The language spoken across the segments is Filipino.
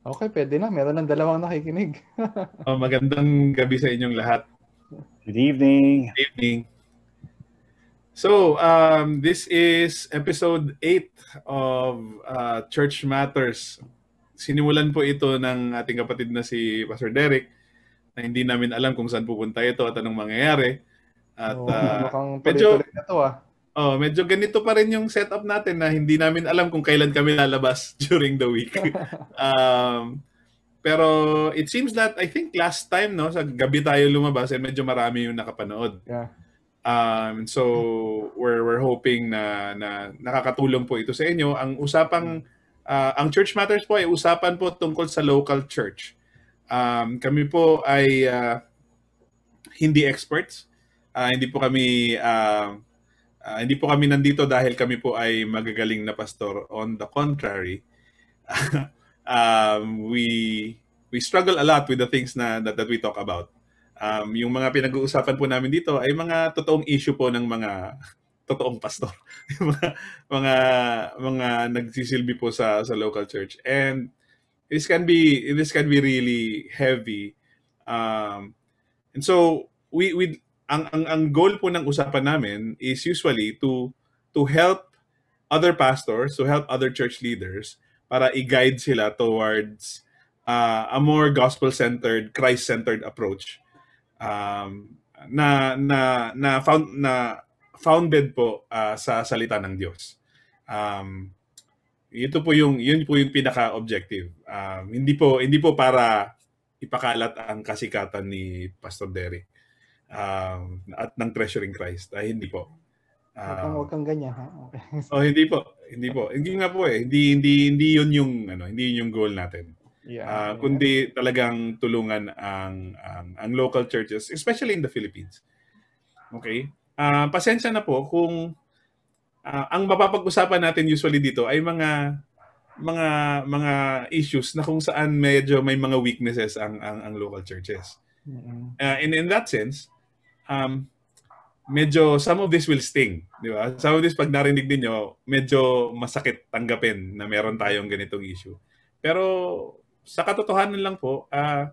Okay, pwede na. Meron ng dalawang nakikinig. oh, magandang gabi sa inyong lahat. Good evening. Good evening. So, um, this is episode 8 of uh, Church Matters. Sinimulan po ito ng ating kapatid na si Pastor Derek na hindi namin alam kung saan pupunta ito at anong mangyayari. At oh, uh, medyo, na to, ah. Oh, medyo ganito pa rin yung setup natin na hindi namin alam kung kailan kami lalabas during the week. um, pero it seems that I think last time no sa gabi tayo lumabas eh medyo marami yung nakapanood. Yeah. Um so we're we're hoping na na nakakatulong po ito sa inyo. Ang usapang uh, ang Church Matters po ay usapan po tungkol sa local church. Um kami po ay uh, hindi experts. Uh, hindi po kami uh, Uh, hindi po kami nandito dahil kami po ay magagaling na pastor. On the contrary, um, we we struggle a lot with the things na that, that we talk about. Um, yung mga pinag-uusapan po namin dito ay mga totoong issue po ng mga totoong pastor. mga mga mga nagsisilbi po sa sa local church. And this can be this can be really heavy. Um, and so we we ang ang ang goal po ng usapan namin is usually to to help other pastors, to help other church leaders para i-guide sila towards uh, a more gospel-centered, Christ-centered approach. Um, na na na found na founded po uh, sa salita ng Diyos. Um, ito po yung yun po yung pinaka-objective. Um, hindi po hindi po para ipakalat ang kasikatan ni Pastor Derek um, at ng Treasuring Christ. Ay, hindi po. Um, huwag kang ganyan, ha? Okay. oh, hindi po. Hindi po. Hindi nga po eh. Hindi, hindi, hindi yun yung, ano, hindi yun yung goal natin. Yeah, uh, yeah. Kundi talagang tulungan ang, ang, ang local churches, especially in the Philippines. Okay? Uh, pasensya na po kung uh, ang mapapag-usapan natin usually dito ay mga mga mga issues na kung saan medyo may mga weaknesses ang ang, ang local churches. Uh, and in that sense, um, medyo some of this will sting, di ba? Some of this pag narinig niyo, medyo masakit tanggapin na meron tayong ganitong issue. Pero sa katotohanan lang po, uh,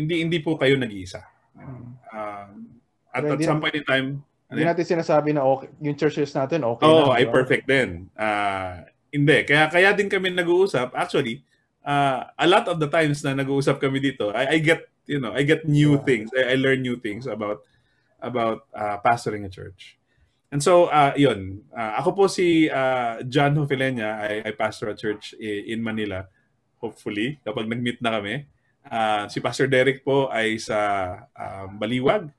hindi hindi po kayo nag-iisa. Uh, at at some point in time, hindi ano natin sinasabi na okay, yung churches natin okay oh, na. ay perfect din. Uh, hindi. Kaya, kaya din kami nag-uusap. Actually, uh, a lot of the times na nag-uusap kami dito, I, I get, you know, I get new yeah. things. I, I learn new things about about uh, pastoring a church. And so, uh, yun. Uh, ako po si uh, John Hofilenya. I, I pastor a church in Manila. Hopefully, kapag nag-meet na kami. Uh, si Pastor Derek po ay sa um, Baliwag.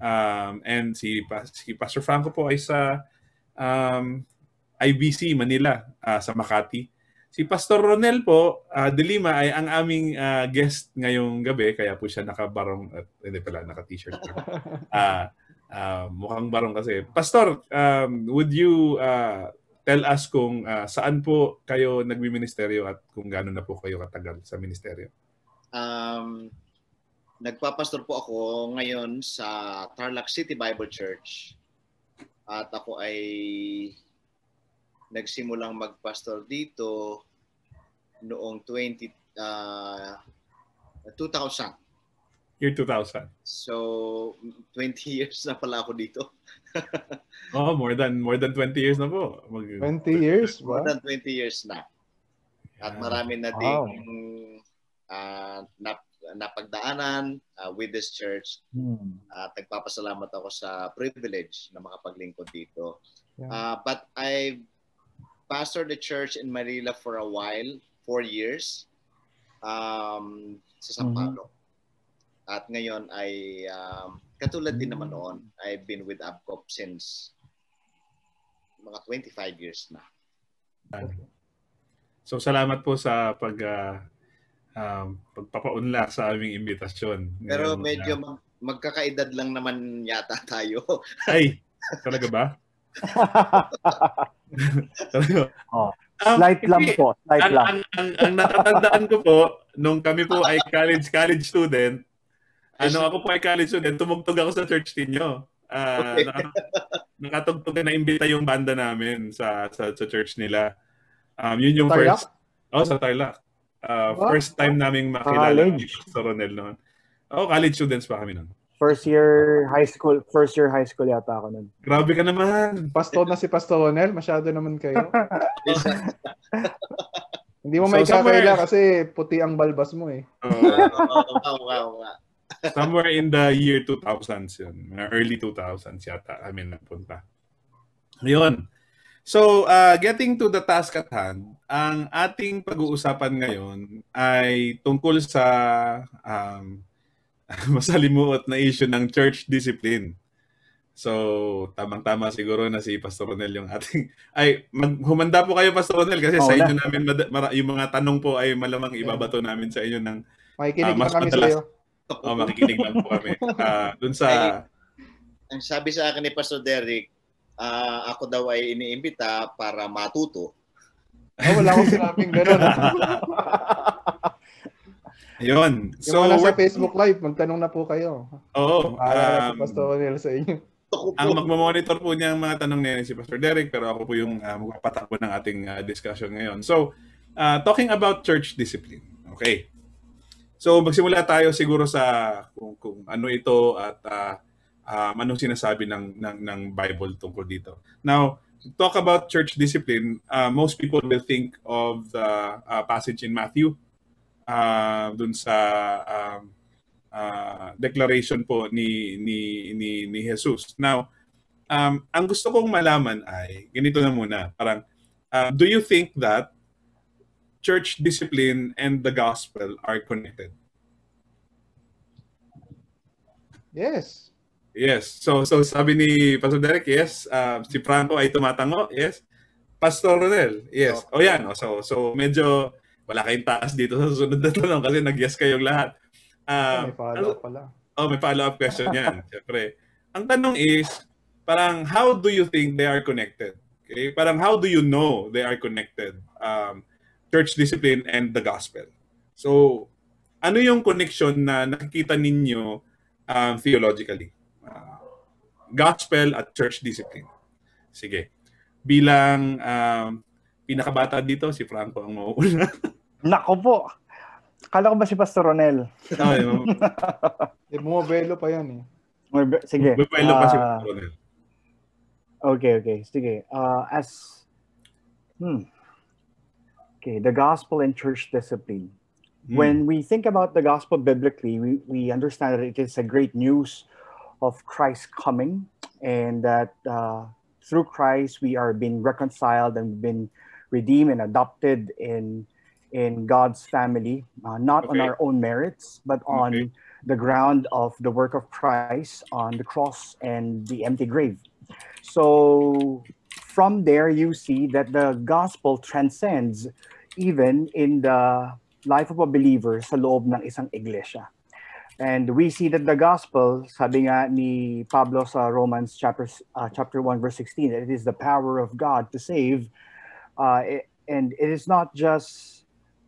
Um, and si, si Pastor Franco po ay sa um, IBC Manila, uh, sa Makati. Si Pastor Ronel po, uh, De Lima ay ang aming uh, guest ngayong gabi, kaya po siya nakabarong, at hindi pala, naka-t-shirt. uh, uh, mukhang barong kasi. Pastor, um, would you uh, tell us kung uh, saan po kayo nagmi-ministeryo at kung gaano na po kayo katagal sa ministeryo? Um, nagpapastor po ako ngayon sa Tarlac City Bible Church. At ako ay nagsimulang magpastor dito noong 20 uh, 2000. Year 2000. So 20 years na pala ako dito. oh, more than more than 20 years na po. Mag- 20 years? More than 20 years na. At marami na ding wow. uh, nap, napagdaanan uh, with this church. Hmm. At uh, nagpapasalamat ako sa privilege na makapaglingkod dito. Yeah. Uh, but I pastored the church in Manila for a while, four years, um, sa San Paulo. Mm-hmm. At ngayon ay, um, katulad din naman noon, I've been with ABCOP since mga 25 years na. So salamat po sa pag uh, um, pagpapaunlak sa aming imbitasyon. Pero medyo mag- magkakaedad lang naman yata tayo. Ay, talaga ba? oh, slight um, lang po, slight ang, lang. Ang, ang, ang natatandaan ko po, nung kami po ay college college student, ano ako po ay college student, tumugtog ako sa church ninyo. Uh, okay. nakatugtog na imbita yung banda namin sa sa, sa church nila. Um, yun yung Tarlac? first. Oh, sa Tarlac. Uh, first time naming makilala ni Pastor Ronel noon. Oh, college students pa kami noon. First year high school, first year high school yata ako noon. Grabe ka naman. Pastor na si Pastor Ronel, masyado naman kayo. Hindi mo So, may somewhere- kakaila kasi puti ang balbas mo eh. Oo. wow, wow, wow. somewhere in the year 2000s yun. Early 2000s yata kami napunta. Yun. So, uh, getting to the task at hand, ang ating pag-uusapan ngayon ay tungkol sa um, masalimuot na issue ng church discipline. So, tamang-tama siguro na si Pastor Ronel yung ating... Ay, mag, humanda po kayo, Pastor Ronel, kasi Oo sa na. inyo namin, mad- mara- yung mga tanong po ay malamang ibabato namin sa inyo ng Makikinig Ah, mas na kami madalas. sa'yo. Oh, makikinig lang po kami. Ah, dun sa Ang sabi sa akin ni Pastor Derek, ah, ako daw ay iniimbita para matuto. Oh, wala akong sinabing gano'n. Yun. Yung So, nasa we're- Facebook Live, magtanong na po kayo. Oo. Para um, si Pastor Ronel sa inyo. Ang magmamonitor po niya ang mga tanong ni si Pastor Derek, pero ako po yung uh, magpapatakbo ng ating ah, discussion ngayon. So, ah, talking about church discipline. Okay. So, magsimula tayo siguro sa kung, kung ano ito at ah, um, anong sinasabi ng, ng, ng Bible tungkol dito. Now, talk about church discipline, uh, most people will think of the uh, passage in Matthew uh, dun sa um, uh, declaration po ni ni ni ni Jesus. Now, um, ang gusto kong malaman ay ganito na muna. Parang uh, do you think that church discipline and the gospel are connected? Yes. Yes. So so sabi ni Pastor Derek, yes. Uh, si Franco ay tumatango, yes. Pastor Ronel, yes. O yan. So so medyo wala kayong taas dito sa susunod na tanong kasi nag-yes kayong lahat. Oh, Um, may follow pala. Oh, may follow-up question yan. Siyempre. Ang tanong is, parang how do you think they are connected? Okay? Parang how do you know they are connected? Um, church discipline and the gospel. So, ano yung connection na nakikita ninyo um, theologically? Uh, gospel at church discipline. Sige. Bilang um, pinakabata dito, si Franco ang mauuna. Nako po. Kala ko ba si Pastor Ronel? oh, yung, Eh, bumabelo pa yan eh. Or be- Sige. Bubuelo pa si ah, Pastor Ronel. Okay, okay. Sige. Uh, as hmm. Okay, the gospel and church discipline. Hmm. When we think about the gospel biblically, we, we understand that it is a great news of Christ coming and that uh, through Christ we are being reconciled and been redeemed and adopted in in God's family, uh, not on our own merits, but on Okay. the ground of the work of Christ on the cross and the empty grave. So from there, you see that the gospel transcends even in the life of a believer sa loob ng isang iglesia. And we see that the gospel, sabi nga ni Pablo sa Romans chapter, uh, chapter 1, verse 16, that it is the power of God to save. Uh, it- and it is not just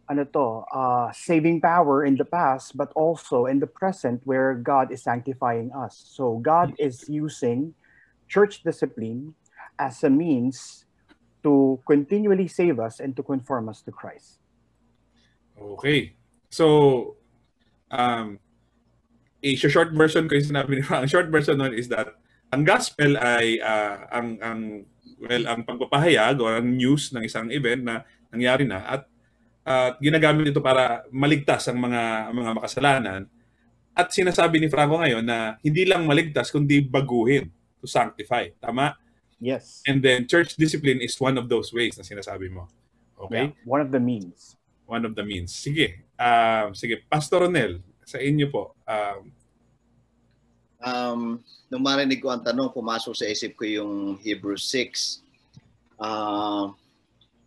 ano to, uh, saving power in the past, but also in the present where God is sanctifying us. So God is using church discipline as a means to continually save us and to conform us to Christ. Okay. So, um, a short version ko yung sinabi ni Frank. Short version nun is that ang gospel ay ah, ang ang well ang pagpapahayag o ang news ng isang event na nangyari na at at ginagamit ito para maligtas ang mga mga makasalanan at sinasabi ni Franco ngayon na hindi lang maligtas kundi baguhin to sanctify tama Yes. and then church discipline is one of those ways na sinasabi mo okay Yeah, one of the means. one of the means. Sige. Um, sige, Pastor Ronel, sa inyo po. Um, Um, nung marinig ko ang tanong, pumasok sa isip ko yung Hebrews 6 uh,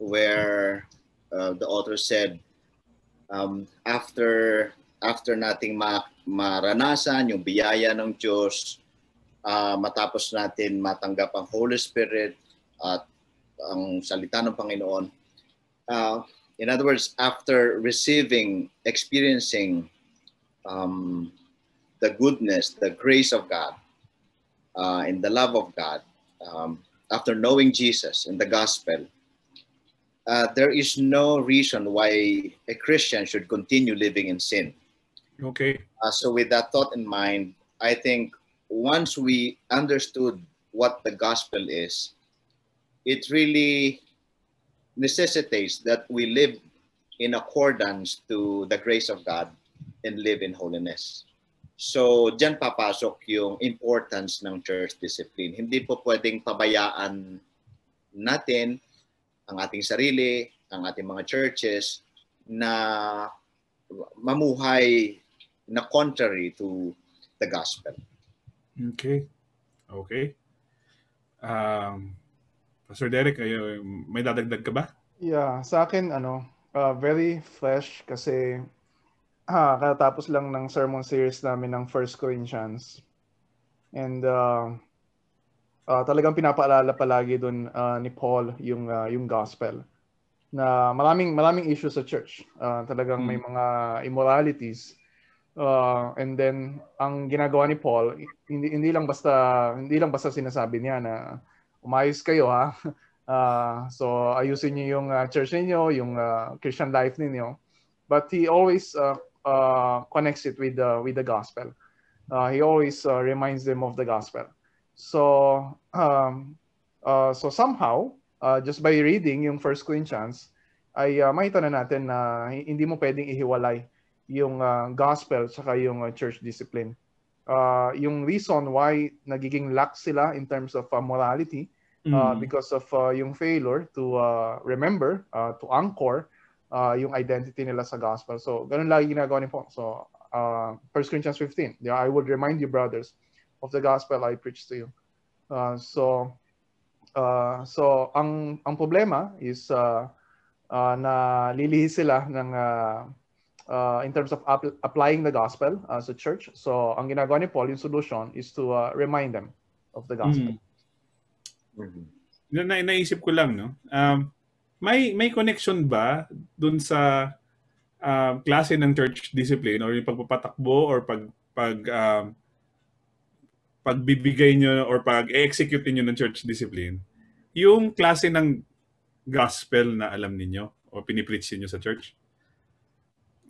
where uh, the author said um, after after nating ma- maranasan yung biyaya ng Diyos, uh, matapos natin matanggap ang Holy Spirit at ang salita ng Panginoon. Uh, in other words, after receiving, experiencing um, the goodness, the grace of God, uh, and the love of God, um, after knowing Jesus and the gospel, uh, there is no reason why a Christian should continue living in sin. Okay. Uh, so with that thought in mind, I think once we understood what the gospel is, it really necessitates that we live in accordance to the grace of God and live in holiness. So, diyan papasok yung importance ng church discipline. Hindi po pwedeng pabayaan natin ang ating sarili, ang ating mga churches na mamuhay na contrary to the gospel. Okay. Okay. Um, Pastor Derek, may dadagdag ka ba? Yeah, sa akin ano, uh, very fresh kasi ah, katapos lang ng sermon series namin ng First Corinthians. And uh, uh, talagang pinapaalala palagi doon uh, ni Paul yung uh, yung gospel na maraming maraming issues sa church. Uh, talagang may mga immoralities. Uh, and then ang ginagawa ni Paul, hindi hindi lang basta hindi lang basta sinasabi niya na umayos kayo ha. Uh, so ayusin niyo yung uh, church niyo, yung uh, Christian life niyo. But he always uh, uh, connects it with the with the gospel. Uh, he always uh, reminds them of the gospel. So um, uh, so somehow uh, just by reading yung First Corinthians ay uh, makita na natin na hindi mo pwedeng ihiwalay yung uh, gospel saka yung uh, church discipline. Uh, yung reason why nagiging lax sila in terms of uh, morality uh, Mm. because of uh, yung failure to uh, remember, uh, to anchor uh, yung identity nila sa gospel. So, ganun lagi ginagawa ni Paul. So, uh, 1 Corinthians 15, yeah, I would remind you, brothers, of the gospel I preached to you. Uh, so, uh, so ang ang problema is uh, uh, na lilihis sila ng uh, uh, in terms of ap- applying the gospel uh, sa church. So, ang ginagawa ni Paul, yung solution is to uh, remind them of the gospel. Mm. Na, na, naisip ko lang, no? Um, may may connection ba dun sa um, klase ng church discipline or yung pagpapatakbo or pag pag um, pagbibigay nyo or pag-execute niyo ng church discipline? Yung klase ng gospel na alam ninyo o pinipreach niyo sa church?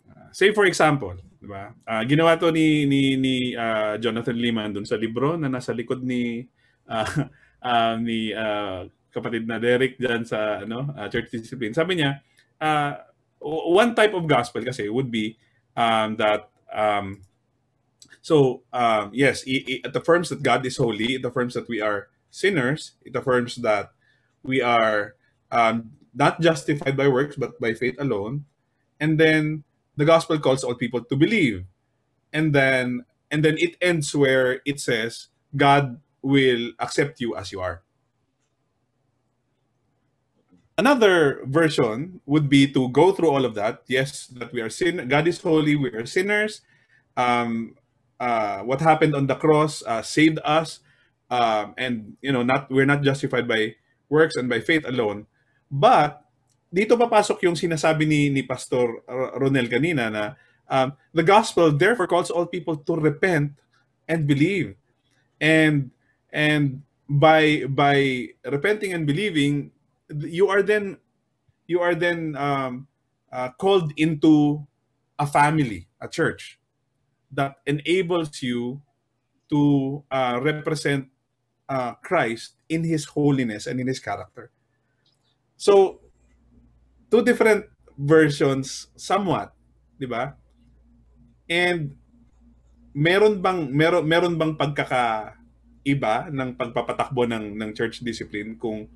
Uh, say for example di ba? Ah, ginawa to ni ni ni ah, Jonathan Liman dun sa libro na nasa likod ni ah, ah, ni ah, kapatid na Derek dyan sa ano ah, church discipline. Sabi niya, ah, one type of gospel kasi would be um, that um, so um, yes, it affirms that God is holy. It affirms that we are sinners. It affirms that we are um, not justified by works but by faith alone. And then the gospel calls all people to believe. And then and then it ends where it says God will accept you as you are. Another version would be to go through all of that. Yes, that we are sin. God is holy. We are sinners. Um, uh, what happened on the cross uh, saved us, um, and you know, not we're not justified by works and by faith alone. But dito papasok yung sinasabi ni ni Pastor Ronel kanina na um, the gospel therefore calls all people to repent and believe, and and by by repenting and believing you are then you are then um, uh, called into a family a church that enables you to uh, represent uh, Christ in his holiness and in his character. So two different versions somewhat di and meron bang meron meron bang pagkakaiba ng pagpapatakbo ng ng church discipline kung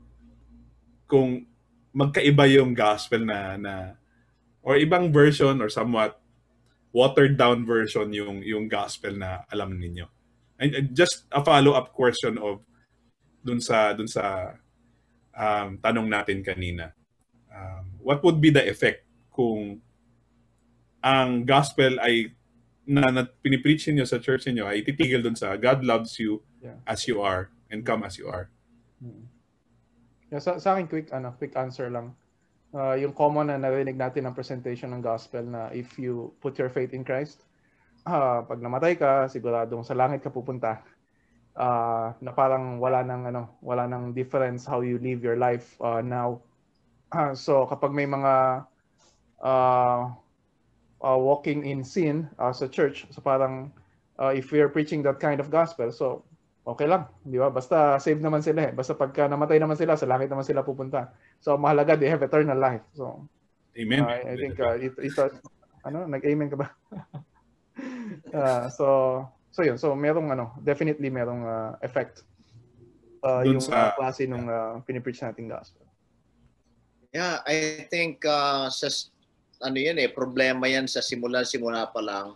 kung magkaiba yung gospel na na or ibang version or somewhat watered down version yung yung gospel na alam ninyo. And, just a follow up question of dun sa dun sa um, tanong natin kanina. Um, what would be the effect kung ang gospel ay na, na pinipreach niyo sa church niyo ay titigil dun sa God loves you Yeah. as you are and come as you are. Mm. Sa, sa akin, quick, ano, quick answer lang. Uh, yung common na narinig natin ng presentation ng gospel na if you put your faith in Christ, ah pag namatay ka, siguradong sa langit ka pupunta. Ah, na parang wala nang ano, wala nang difference how you live your life uh, now uh, so kapag may mga uh, uh, walking in sin uh, sa church, so parang uh, if we are preaching that kind of gospel, so okay lang, di ba? Basta save naman sila eh. Basta pagka namatay naman sila, sa langit naman sila pupunta. So mahalaga, they have eternal life. So Amen. Uh, I think uh, it, it, uh, ano, nag-amen ka ba? uh, so so yun, so merong ano, definitely merong uh, effect uh, yung sa... uh, klase nung uh, pinipreach nating gospel. Yeah, I think uh, sa ano yan eh, problema yan sa simula-simula pa lang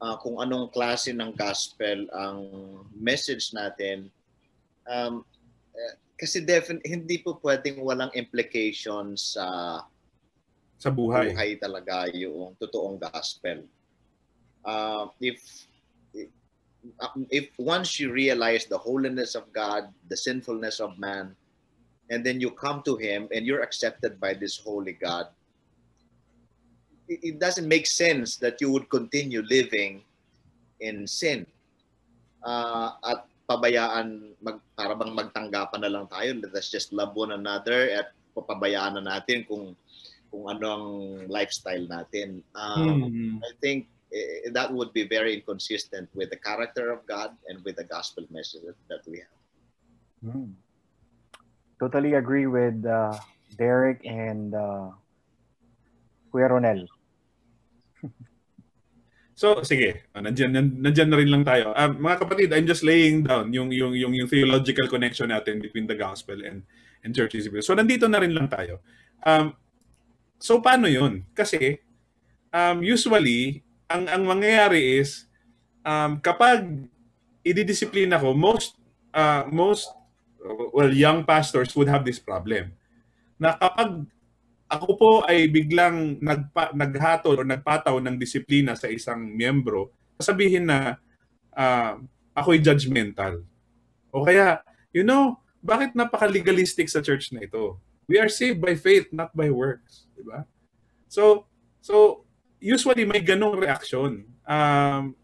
uh, kung anong klase ng gospel ang message natin. Um, eh, kasi defin- hindi po pwedeng walang implications sa sa buhay. buhay talaga yung totoong gospel. Uh, if if once you realize the holiness of God, the sinfulness of man, and then you come to Him and you're accepted by this holy God, it, doesn't make sense that you would continue living in sin. Uh, at pabayaan, mag, para bang magtanggapan na lang tayo, let us just love one another at papabayaan na natin kung kung ano ang lifestyle natin. Um, hmm. I think eh, that would be very inconsistent with the character of God and with the gospel message that we have. Hmm. Totally agree with uh, Derek and uh, Kuya Ronel. So, sige. Uh, nandiyan, nandiyan na rin lang tayo. Uh, mga kapatid, I'm just laying down yung, yung, yung, yung theological connection natin between the gospel and, and church discipline. So, nandito na rin lang tayo. Um, so, paano yun? Kasi, um, usually, ang, ang mangyayari is, um, kapag ididisiplina ko, most, uh, most, well, young pastors would have this problem. Na kapag ako po ay biglang nagpa, naghatol o nagpataw ng disiplina sa isang miyembro, sabihin na uh, ako'y judgmental. O kaya, you know, bakit napaka-legalistic sa church na ito? We are saved by faith, not by works. Di ba? So, so usually may ganong reaction. Um,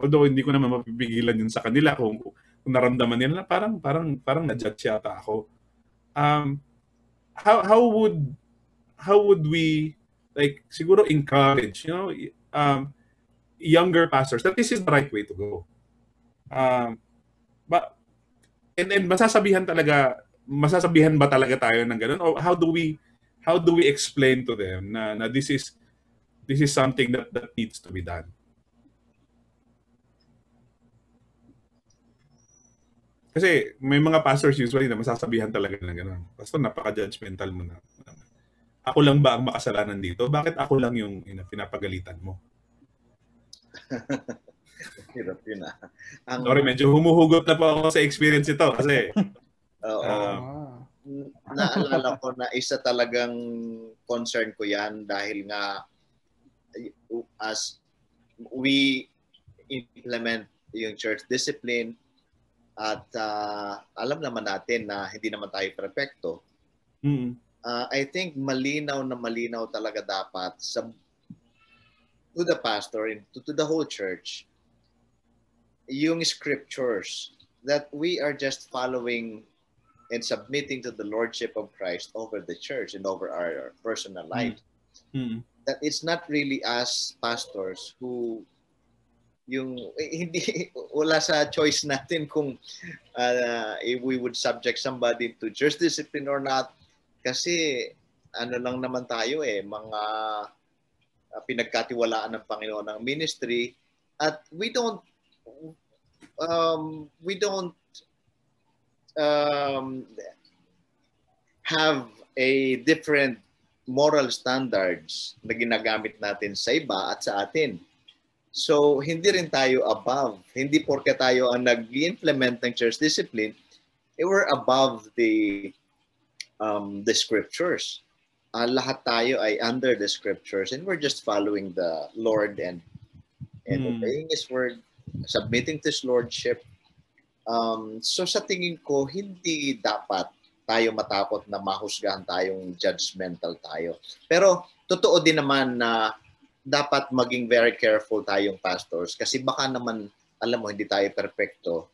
although hindi ko naman mapipigilan yun sa kanila kung, kung naramdaman nila parang parang parang na-judge yata ako. Um, how how would how would we like siguro encourage, you know, um, younger pastors? That this is the right way to go. Um, but and and masasabihan talaga masasabihan ba talaga tayo ng ganun? Or how do we how do we explain to them na na this is this is something that that needs to be done? Kasi may mga pastors usually na masasabihan talaga ng ganun. Pastor napaka-judgmental mo na ako lang ba ang makasalanan dito? Bakit ako lang yung ina, pinapagalitan mo? Hirap yun ah. Ang... Sorry, medyo humuhugot na po ako sa experience ito kasi Oo. Uh, naalala ko na isa talagang concern ko yan dahil nga as we implement yung church discipline at uh, alam naman natin na hindi naman tayo perfecto. Mm-hmm uh, I think malinaw na malinaw talaga dapat sa to the pastor and to, to the whole church yung scriptures that we are just following and submitting to the lordship of Christ over the church and over our personal hmm. life. Mm-hmm. That it's not really us pastors who yung eh, hindi wala sa choice natin kung uh, if we would subject somebody to church discipline or not kasi ano lang naman tayo eh, mga uh, pinagkatiwalaan ng Panginoon ng ministry at we don't um, we don't um, have a different moral standards na ginagamit natin sa iba at sa atin. So, hindi rin tayo above. Hindi porke tayo ang nag-implement ng church discipline, eh, we're above the um, the scriptures. Uh, lahat tayo ay under the scriptures and we're just following the Lord and and mm. obeying His word, submitting to His lordship. Um, so sa tingin ko, hindi dapat tayo matakot na mahusgahan tayong judgmental tayo. Pero totoo din naman na dapat maging very careful tayong pastors kasi baka naman, alam mo, hindi tayo perfecto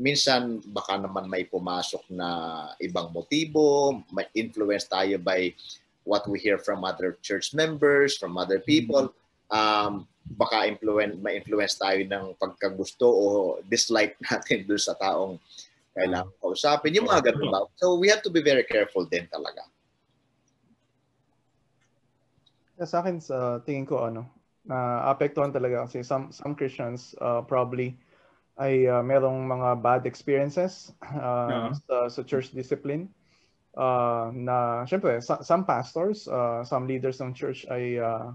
minsan baka naman may pumasok na ibang motibo, may influence tayo by what we hear from other church members, from other people. Um, baka influence, may influence tayo ng pagkagusto o dislike natin doon sa taong kailangan kausapin. Yung mga ganun ba? So we have to be very careful din talaga. Sa akin, sa tingin ko, ano, na apektuhan talaga kasi some, some Christians uh, probably ay uh, merong mga bad experiences uh, uh-huh. sa, sa church discipline. Uh, na syempre some pastors, uh, some leaders ng church ay uh,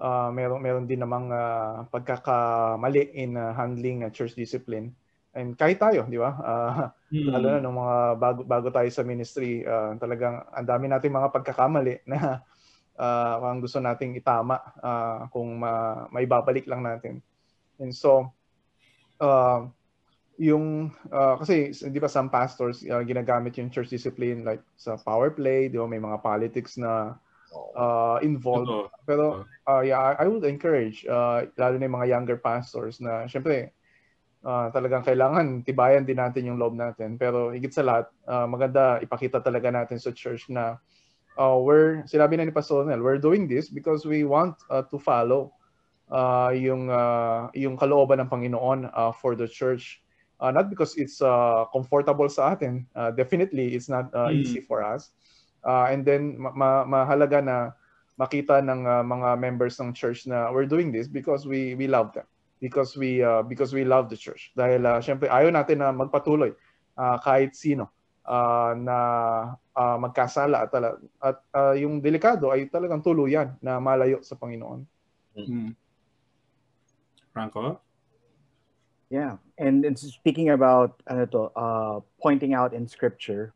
uh, meron meron din namang uh, pagkakamali in uh, handling uh, church discipline. And kahit tayo, di ba? Uh, mm-hmm. Lalo na nung mga bago, bago tayo sa ministry, uh, talagang ang dami nating mga pagkakamali na uh, ang gusto nating itama uh, kung ma, may babalik lang natin. And so, uh, yung uh, kasi di ba some pastors uh, ginagamit yung church discipline like sa power play, di ba may mga politics na uh, involved. Pero uh, yeah, I would encourage uh, lalo na yung mga younger pastors na syempre uh, talagang kailangan tibayan din natin yung loob natin. Pero higit sa lahat, uh, maganda ipakita talaga natin sa church na uh, we're sinabi na ni Pastor Nel, we're doing this because we want uh, to follow uh, yung uh, yung kalooban ng Panginoon uh, for the church. Uh, not because it's uh, comfortable sa atin. Uh, definitely, it's not uh, mm. easy for us. Uh, and then ma- mahalaga na makita ng uh, mga members ng church na we're doing this because we we love them because we uh, because we love the church dahil uh, syempre ayaw natin na magpatuloy uh, kahit sino uh, na uh, magkasala at, at uh, yung delikado ay talagang tuluyan na malayo sa Panginoon. Mm-hmm. Franco? Yeah, and, and speaking about ano to, uh, pointing out in scripture,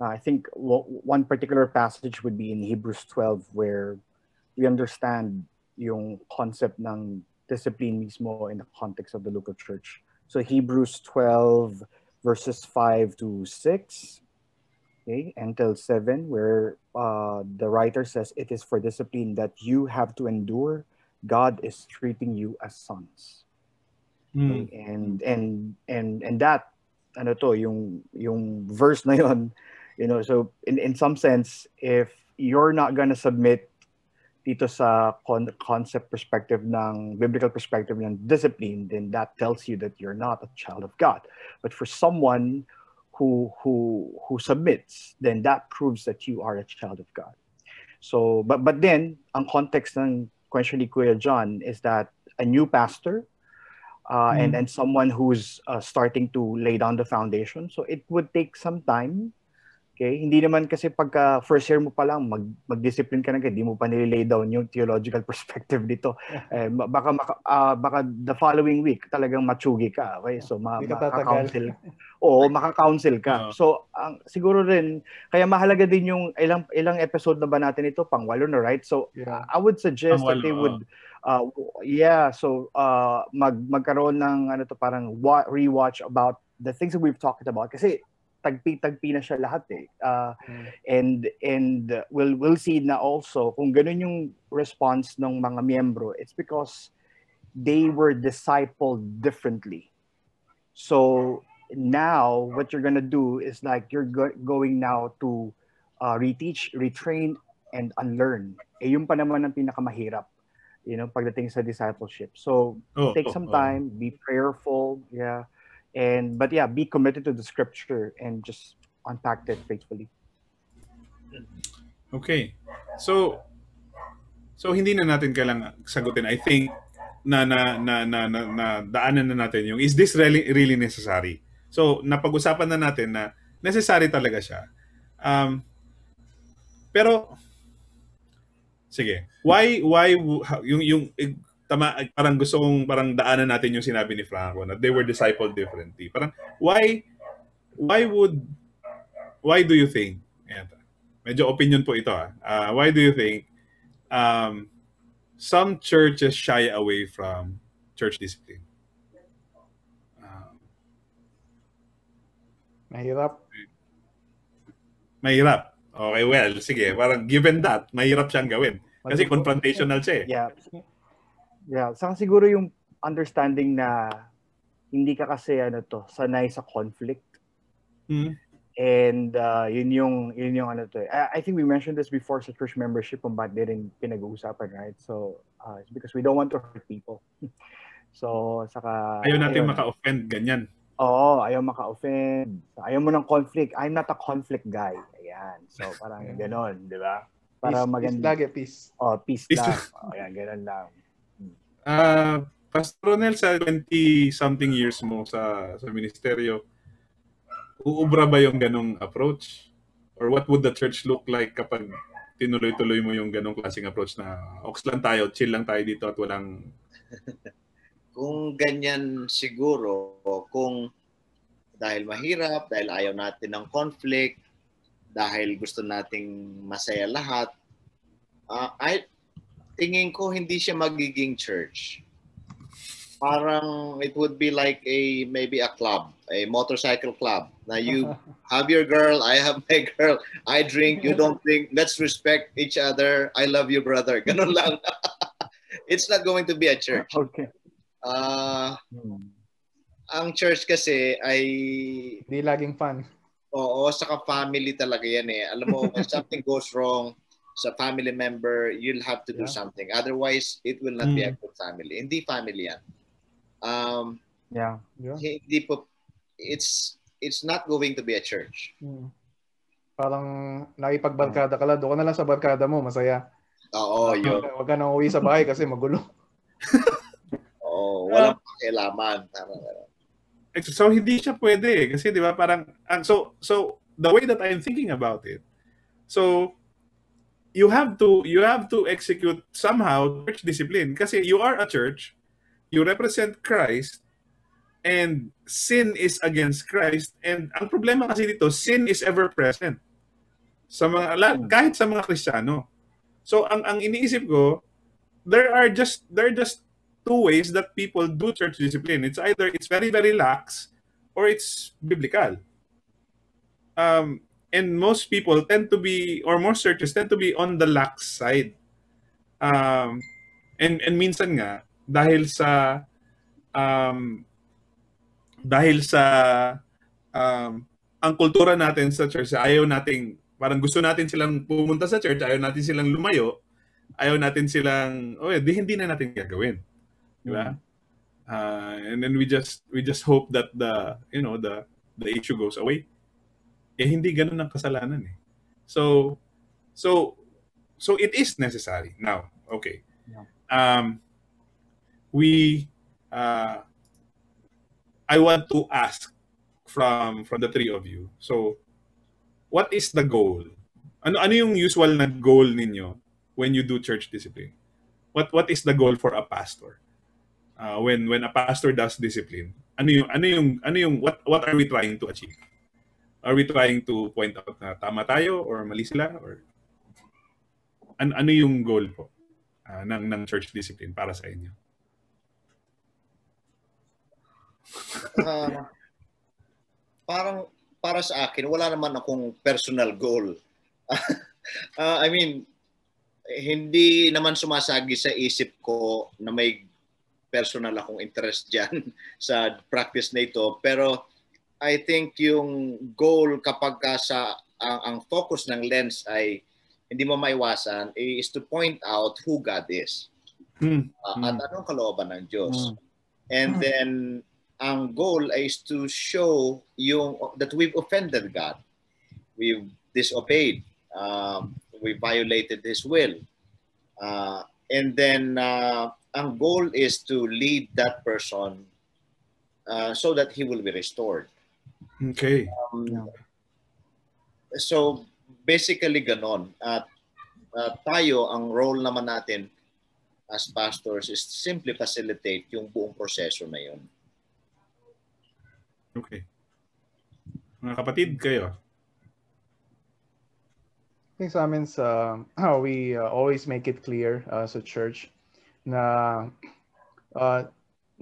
uh, I think one particular passage would be in Hebrews 12 where we understand yung concept ng discipline mismo in the context of the local church. So Hebrews 12 verses 5 to 6 okay, until 7 where uh, the writer says it is for discipline that you have to endure God is treating you as sons. Mm. And and and and that ano to yung yung verse na yon, you know, so in in some sense if you're not gonna submit dito sa con- concept perspective ng biblical perspective ng discipline, then that tells you that you're not a child of God. But for someone who who who submits, then that proves that you are a child of God. So, but but then ang context ng question ni Kuya John is that a new pastor uh, mm. and and someone who's uh, starting to lay down the foundation. So it would take some time. Okay, hindi naman kasi pagka first year mo pa lang mag mag-discipline ka na hindi mo pa nililay down yung theological perspective dito. Eh, baka maka, uh, baka the following week talagang matsugi ka. Okay? So ma, maka-counsel. Oo, maka-counsel ka. So ang siguro rin kaya mahalaga din yung ilang ilang episode na ba natin ito pang walo na right? So yeah. I would suggest that they would uh, yeah, so uh, mag magkaroon ng ano to parang wa- rewatch about the things that we've talked about kasi tagpi-tagpi na siya lahat eh. Uh, mm. And and we'll we'll see na also kung ganun yung response ng mga miyembro, it's because they were discipled differently. So now what you're gonna do is like you're go- going now to uh, reteach, retrain, and unlearn. Eh yung pa naman ang pinakamahirap you know pagdating sa discipleship so oh, take oh, some oh. time oh. be prayerful yeah and but yeah be committed to the scripture and just unpack it faithfully. Okay. So so hindi na natin kailangan sagutin. I think na na na na, na, na daanan na natin yung is this really really necessary? So napag-usapan na natin na necessary talaga siya. Um pero sige. Why why yung yung tama, parang gusto kong parang daanan natin yung sinabi ni Franco na they were discipled differently. Parang why why would why do you think ayan, medyo opinion po ito ah. Uh, why do you think um, some churches shy away from church discipline? Um, mahirap. Mahirap. Okay, well, sige. Parang given that, mahirap siyang gawin. Kasi confrontational siya eh. Yeah. Yeah, saka siguro yung understanding na hindi ka kasi ano to, sanay sa conflict. Mm. And uh, yun yung yun yung ano to. Eh. I, I think we mentioned this before sa church membership kung ba't din pinag-uusapan, right? So, uh, it's because we don't want to hurt people. so, saka ayaw natin ayun. maka-offend ganyan. Oo, ayaw maka-offend. Ayaw mo ng conflict. I'm not a conflict guy. Ayan. So, parang yeah. ganon, di ba? Para peace, maganda. Peace lagi, peace. Oh, peace, peace lang. Oh, ayan, ganon lang. Uh, Pastor Ronel, sa 20-something years mo sa sa ministeryo, uubra ba yung ganong approach? Or what would the church look like kapag tinuloy-tuloy mo yung ganong klaseng approach na ox lang tayo, chill lang tayo dito at walang... kung ganyan siguro, kung dahil mahirap, dahil ayaw natin ng conflict, dahil gusto nating masaya lahat, uh, I, tingin ko hindi siya magiging church parang it would be like a maybe a club, a motorcycle club. Now you have your girl, I have my girl. I drink, you don't drink. Let's respect each other. I love you, brother. Ganun lang. it's not going to be a church. Okay. Uh, hmm. Ang church kasi ay... Hindi laging fun. Oo, saka family talaga yan eh. Alam mo, when something goes wrong sa family member, you'll have to do yeah. something. Otherwise, it will not mm. be a hmm. good family. Hindi family yan. Um, yeah. yeah. Hindi po, it's, it's not going to be a church. Hmm. Parang nakipagbarkada ka lang, doon ka na lang sa barkada mo, masaya. Oo, uh, yun. Huwag ka nang uwi sa bahay kasi magulo. Oo, walang uh, pakialaman. So hindi siya pwede eh. kasi 'di ba parang so so the way that I'm thinking about it. So you have to you have to execute somehow church discipline. Kasi you are a church you represent Christ and sin is against Christ. And ang problema kasi dito sin is ever present. Sa mga hmm. kahit sa mga Kristiyano. So ang ang iniisip ko there are just there are just two ways that people do church discipline. It's either it's very very lax or it's biblical. Um and most people tend to be or most churches tend to be on the lax side um and and minsan nga dahil sa um, dahil sa um, ang kultura natin sa church, ayaw nating parang gusto natin silang pumunta sa church, ayaw natin silang lumayo, ayaw natin silang, oh, di hindi na natin gagawin. Di ba? Uh, and then we just we just hope that the you know the the issue goes away. Eh hindi ganoon ang kasalanan eh. So so so it is necessary now. Okay. Um we uh, I want to ask from from the three of you. So, what is the goal? Ano ano yung usual na goal ninyo when you do church discipline? What what is the goal for a pastor? Uh, when when a pastor does discipline, ano yung ano yung ano yung what what are we trying to achieve? Are we trying to point out na tama tayo or mali sila or ano, ano yung goal po uh, ng ng church discipline para sa inyo? uh, parang para sa akin, wala naman akong personal goal. uh, I mean, hindi naman sumasagi sa isip ko na may personal akong interest dyan sa practice na ito. Pero I think yung goal kapag ka sa ang, ang focus ng lens ay hindi mo maiwasan is to point out who God is. Mm. Uh. At hmm. anong kalooban ng Diyos. Mm. And then ang goal is to show yung that we've offended God. We've disobeyed. Um, we violated His will. Uh, and then uh, ang goal is to lead that person uh, so that he will be restored. Okay. Um, so basically ganon. At uh, tayo, ang role naman natin as pastors is simply facilitate yung buong proseso na yun. Okay. Mga kapatid, kayo? I think sa amin sa, uh, we uh, always make it clear uh, sa church na uh,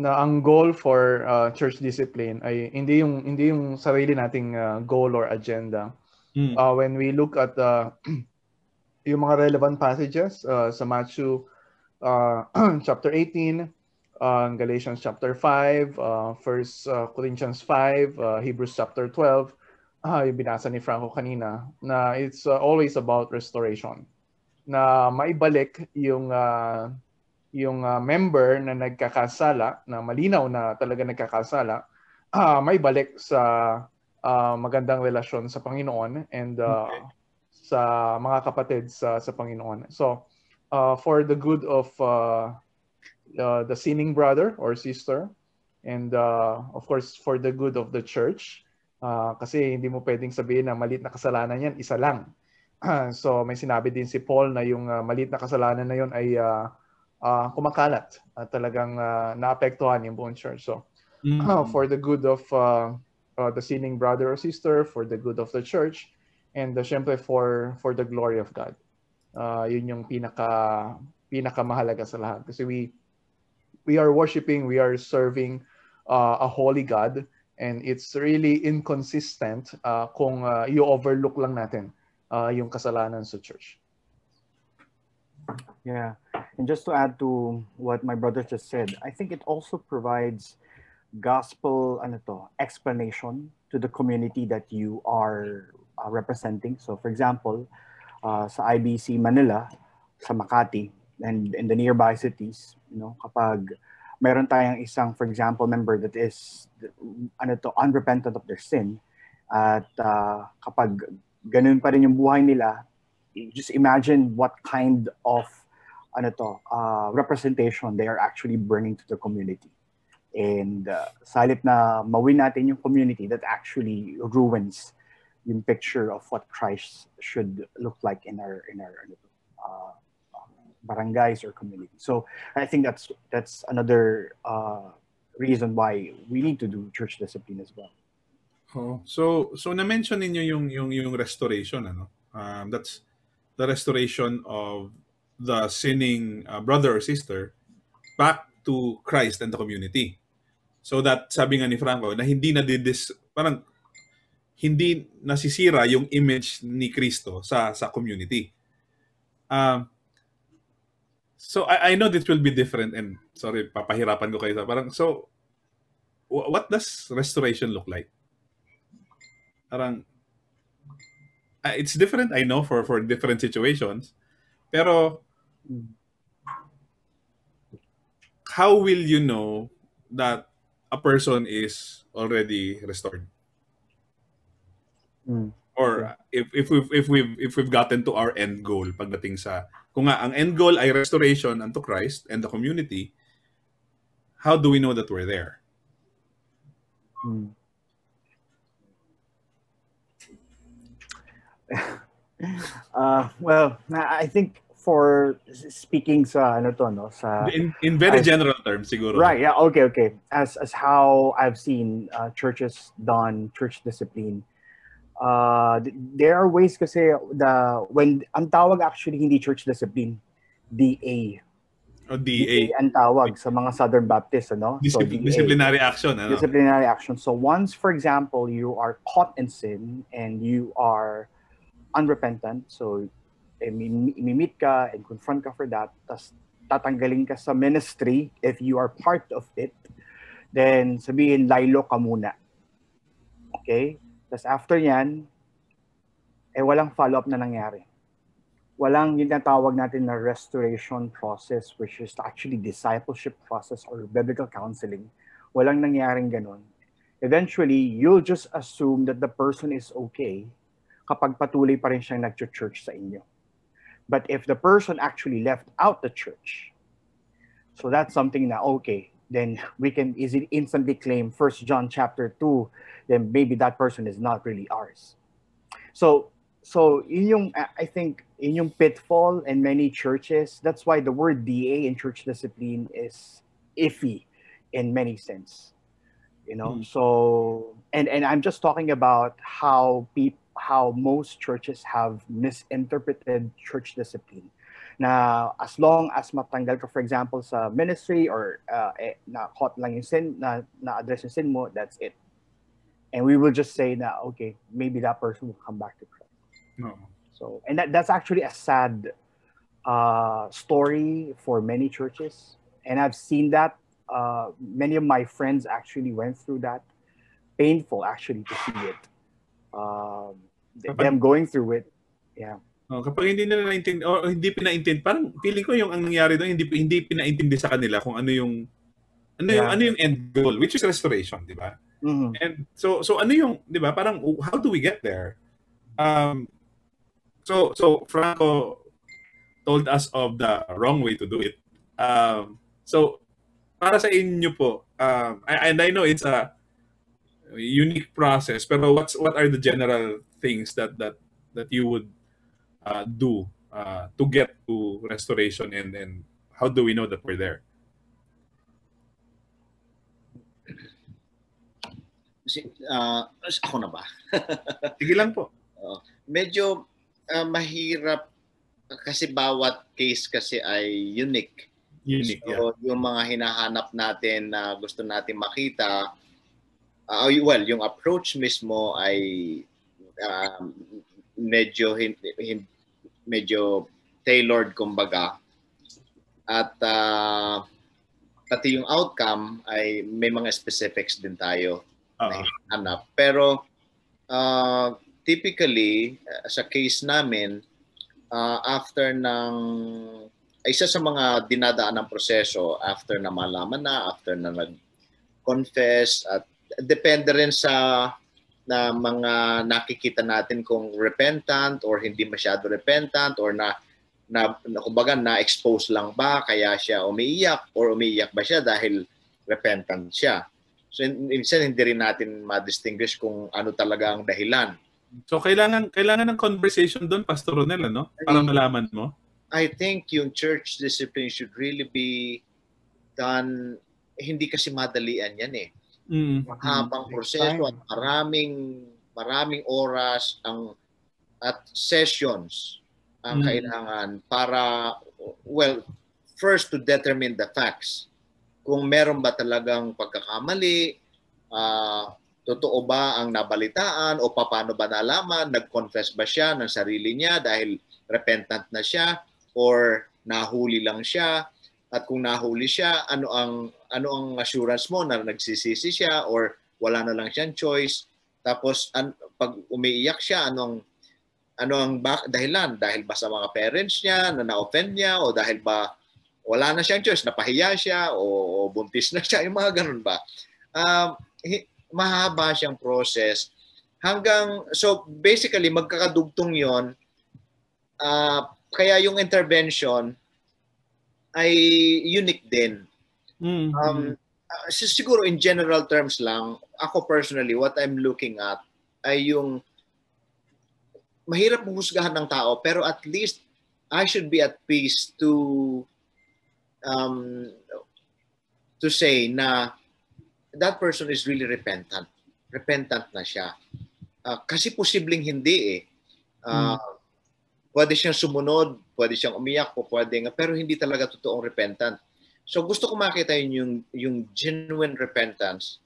na ang goal for uh, church discipline ay hindi yung hindi yung sarili nating uh, goal or agenda. Mm. Uh, when we look at uh, yung mga relevant passages uh, sa Matthew uh, chapter 18 uh, Galatians chapter 5, uh, 1 uh, Corinthians 5, uh, Hebrews chapter 12, uh, yung binasa ni Franco kanina, na it's uh, always about restoration. Na maibalik yung uh, yung uh, member na nagkakasala, na malinaw na talaga nagkakasala, uh, maibalik sa uh, magandang relasyon sa Panginoon and uh, okay. sa mga kapatid sa sa Panginoon. So, uh, for the good of uh, uh, the sinning brother or sister and uh, of course for the good of the church uh, kasi hindi mo pwedeng sabihin na maliit na kasalanan yan isa lang so may sinabi din si Paul na yung uh, maliit na kasalanan na yon ay uh, uh, kumakalat at uh, talagang uh, naapektuhan yung buong church so mm-hmm. uh, for the good of uh, uh, the sinning brother or sister for the good of the church and uh, syempre for for the glory of God uh, yun yung pinaka pinakamahalaga sa lahat kasi we we are worshiping, we are serving uh, a holy God, and it's really inconsistent uh, kung uh, i-overlook lang natin uh, yung kasalanan sa church. Yeah, and just to add to what my brother just said, I think it also provides gospel ano to, explanation to the community that you are uh, representing. So, for example, uh, sa IBC Manila, sa Makati, and in the nearby cities, you know, kapag meron tayong isang, for example, member that is, ano to, unrepentant of their sin, at uh, kapag ganun pa rin yung buhay nila, just imagine what kind of ano to, uh, representation they are actually bringing to the community. And uh, sa halip na mawin natin yung community that actually ruins yung picture of what Christ should look like in our in our uh, barangays or community. So I think that's that's another uh, reason why we need to do church discipline as well. Oh, so so na-mention niyo yung yung yung restoration ano. Um, that's the restoration of the sinning uh, brother or sister back to Christ and the community. So that sabi nga ni Franco na hindi na didis parang hindi nasisira yung image ni Kristo sa sa community. Um, So I, I know this will be different and sorry, papahirapan ko kayo sa parang so what does restoration look like? Parang uh, it's different I know for for different situations. Pero how will you know that a person is already restored? Mm. Or if if we've if we've if we've gotten to our end goal pagdating sa kung nga ang end goal ay restoration unto Christ and the community, how do we know that we're there? Hmm. uh, well, I think for speaking sa ano to no sa in, in very as, general terms siguro. Right yeah okay okay. As as how i've seen uh, churches done church discipline. Uh, there are ways kasi the when ang tawag actually hindi church discipline DA oh, DA. DA ang tawag sa mga Southern Baptist ano? Discipl- so, DA, disciplinary action ano? disciplinary action. So once for example you are caught in sin and you are unrepentant so eh, meet ka and confront ka for that tas tatanggalin ka sa ministry if you are part of it then sabihin laylo ka muna okay tapos after yan, eh walang follow-up na nangyari. Walang yung natawag natin na restoration process which is actually discipleship process or biblical counseling. Walang nangyaring ganun. Eventually, you'll just assume that the person is okay kapag patuloy pa rin siyang nag-church sa inyo. But if the person actually left out the church, so that's something na okay, then we can easily instantly claim First John chapter 2, then maybe that person is not really ours. So so in yung I think in yung pitfall in many churches, that's why the word DA in church discipline is iffy in many sense. You know, mm. so and and I'm just talking about how people how most churches have misinterpreted church discipline. Na as long as matanggal ka for example sa ministry or uh, eh, na caught lang yung sin na na address yung sin mo that's it. And we will just say na okay maybe that person will come back to Christ. No. So and that, that's actually a sad uh, story for many churches. And I've seen that uh, many of my friends actually went through that. Painful actually to see it. Um, them going through it. Yeah. Oh, kapag hindi nila naintindi o hindi pinaintindi, parang feeling ko yung ang nangyari doon hindi hindi pinaintindi sa kanila kung ano yung ano yeah. yung ano yung end goal which is restoration, di ba? Mm-hmm. And so so ano yung, di ba? Parang how do we get there? Um so so Franco told us of the wrong way to do it. Um so para sa inyo po, um and I know it's a unique process pero what's what are the general things that that that you would uh, do uh, to get to restoration and and how do we know that we're there? Uh, ako na ba? Sige lang po. Uh, medyo uh, mahirap kasi bawat case kasi ay unique. Unique, so, yeah. yung mga hinahanap natin na gusto natin makita, uh, well, yung approach mismo ay um, medyo hindi, medyo tailored kumbaga at uh, pati yung outcome ay may mga specifics din tayo uh-huh. na hanap pero uh, typically uh, sa case namin uh, after ng isa sa mga dinadaan ng proseso after na malaman na after na nag confess at depende rin sa na mga nakikita natin kung repentant or hindi masyado repentant or na na, na kumbaga na-expose lang ba kaya siya umiiyak or umiiyak ba siya dahil repentant siya. So minsan hindi rin natin ma-distinguish kung ano talaga ang dahilan. So kailangan kailangan ng conversation doon Pastor Ronel no? Para malaman mo. I think yung church discipline should really be done hindi kasi madalian yan eh. Mm. Mahabang proseso at maraming maraming oras ang at sessions ang mm. kailangan para well first to determine the facts. Kung meron ba talagang pagkakamali, uh, totoo ba ang nabalitaan o paano ba nalaman, nag-confess ba siya ng sarili niya dahil repentant na siya or nahuli lang siya at kung nahuli siya, ano ang ano ang assurance mo na nagsisisi siya or wala na lang siyang choice. Tapos an, pag umiiyak siya, anong ano ang bak dahilan? Dahil ba sa mga parents niya na na-offend niya o dahil ba wala na siyang choice, napahiya siya o, o buntis na siya, yung mga ganun ba? Um, mahaba siyang process hanggang so basically magkakadugtong 'yon. Uh, kaya yung intervention ay unique din Mm-hmm. Um, uh, siguro in general terms lang, ako personally, what I'm looking at ay yung mahirap husgahan ng tao, pero at least I should be at peace to um, to say na that person is really repentant. Repentant na siya. Uh, kasi posibleng hindi eh. Uh, mm. Pwede siyang sumunod, pwede siyang umiyak, po pwede nga, pero hindi talaga totoong repentant. So gusto ko makita yun yung, yung genuine repentance.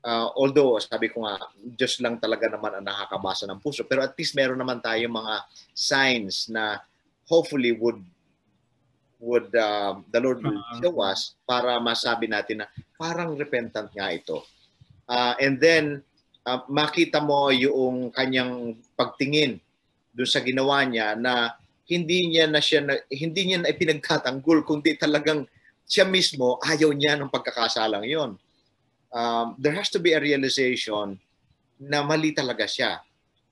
Uh, although, sabi ko nga, Diyos lang talaga naman ang nakakabasa ng puso. Pero at least meron naman tayo mga signs na hopefully would would uh, the Lord will uh-huh. show us para masabi natin na parang repentant nga ito. Uh, and then, uh, makita mo yung kanyang pagtingin doon sa ginawa niya na hindi niya na siya na, hindi niya na ipinagtatanggol kundi talagang siya mismo ayaw niya ng pagkakasalang yon. Um, there has to be a realization na mali talaga siya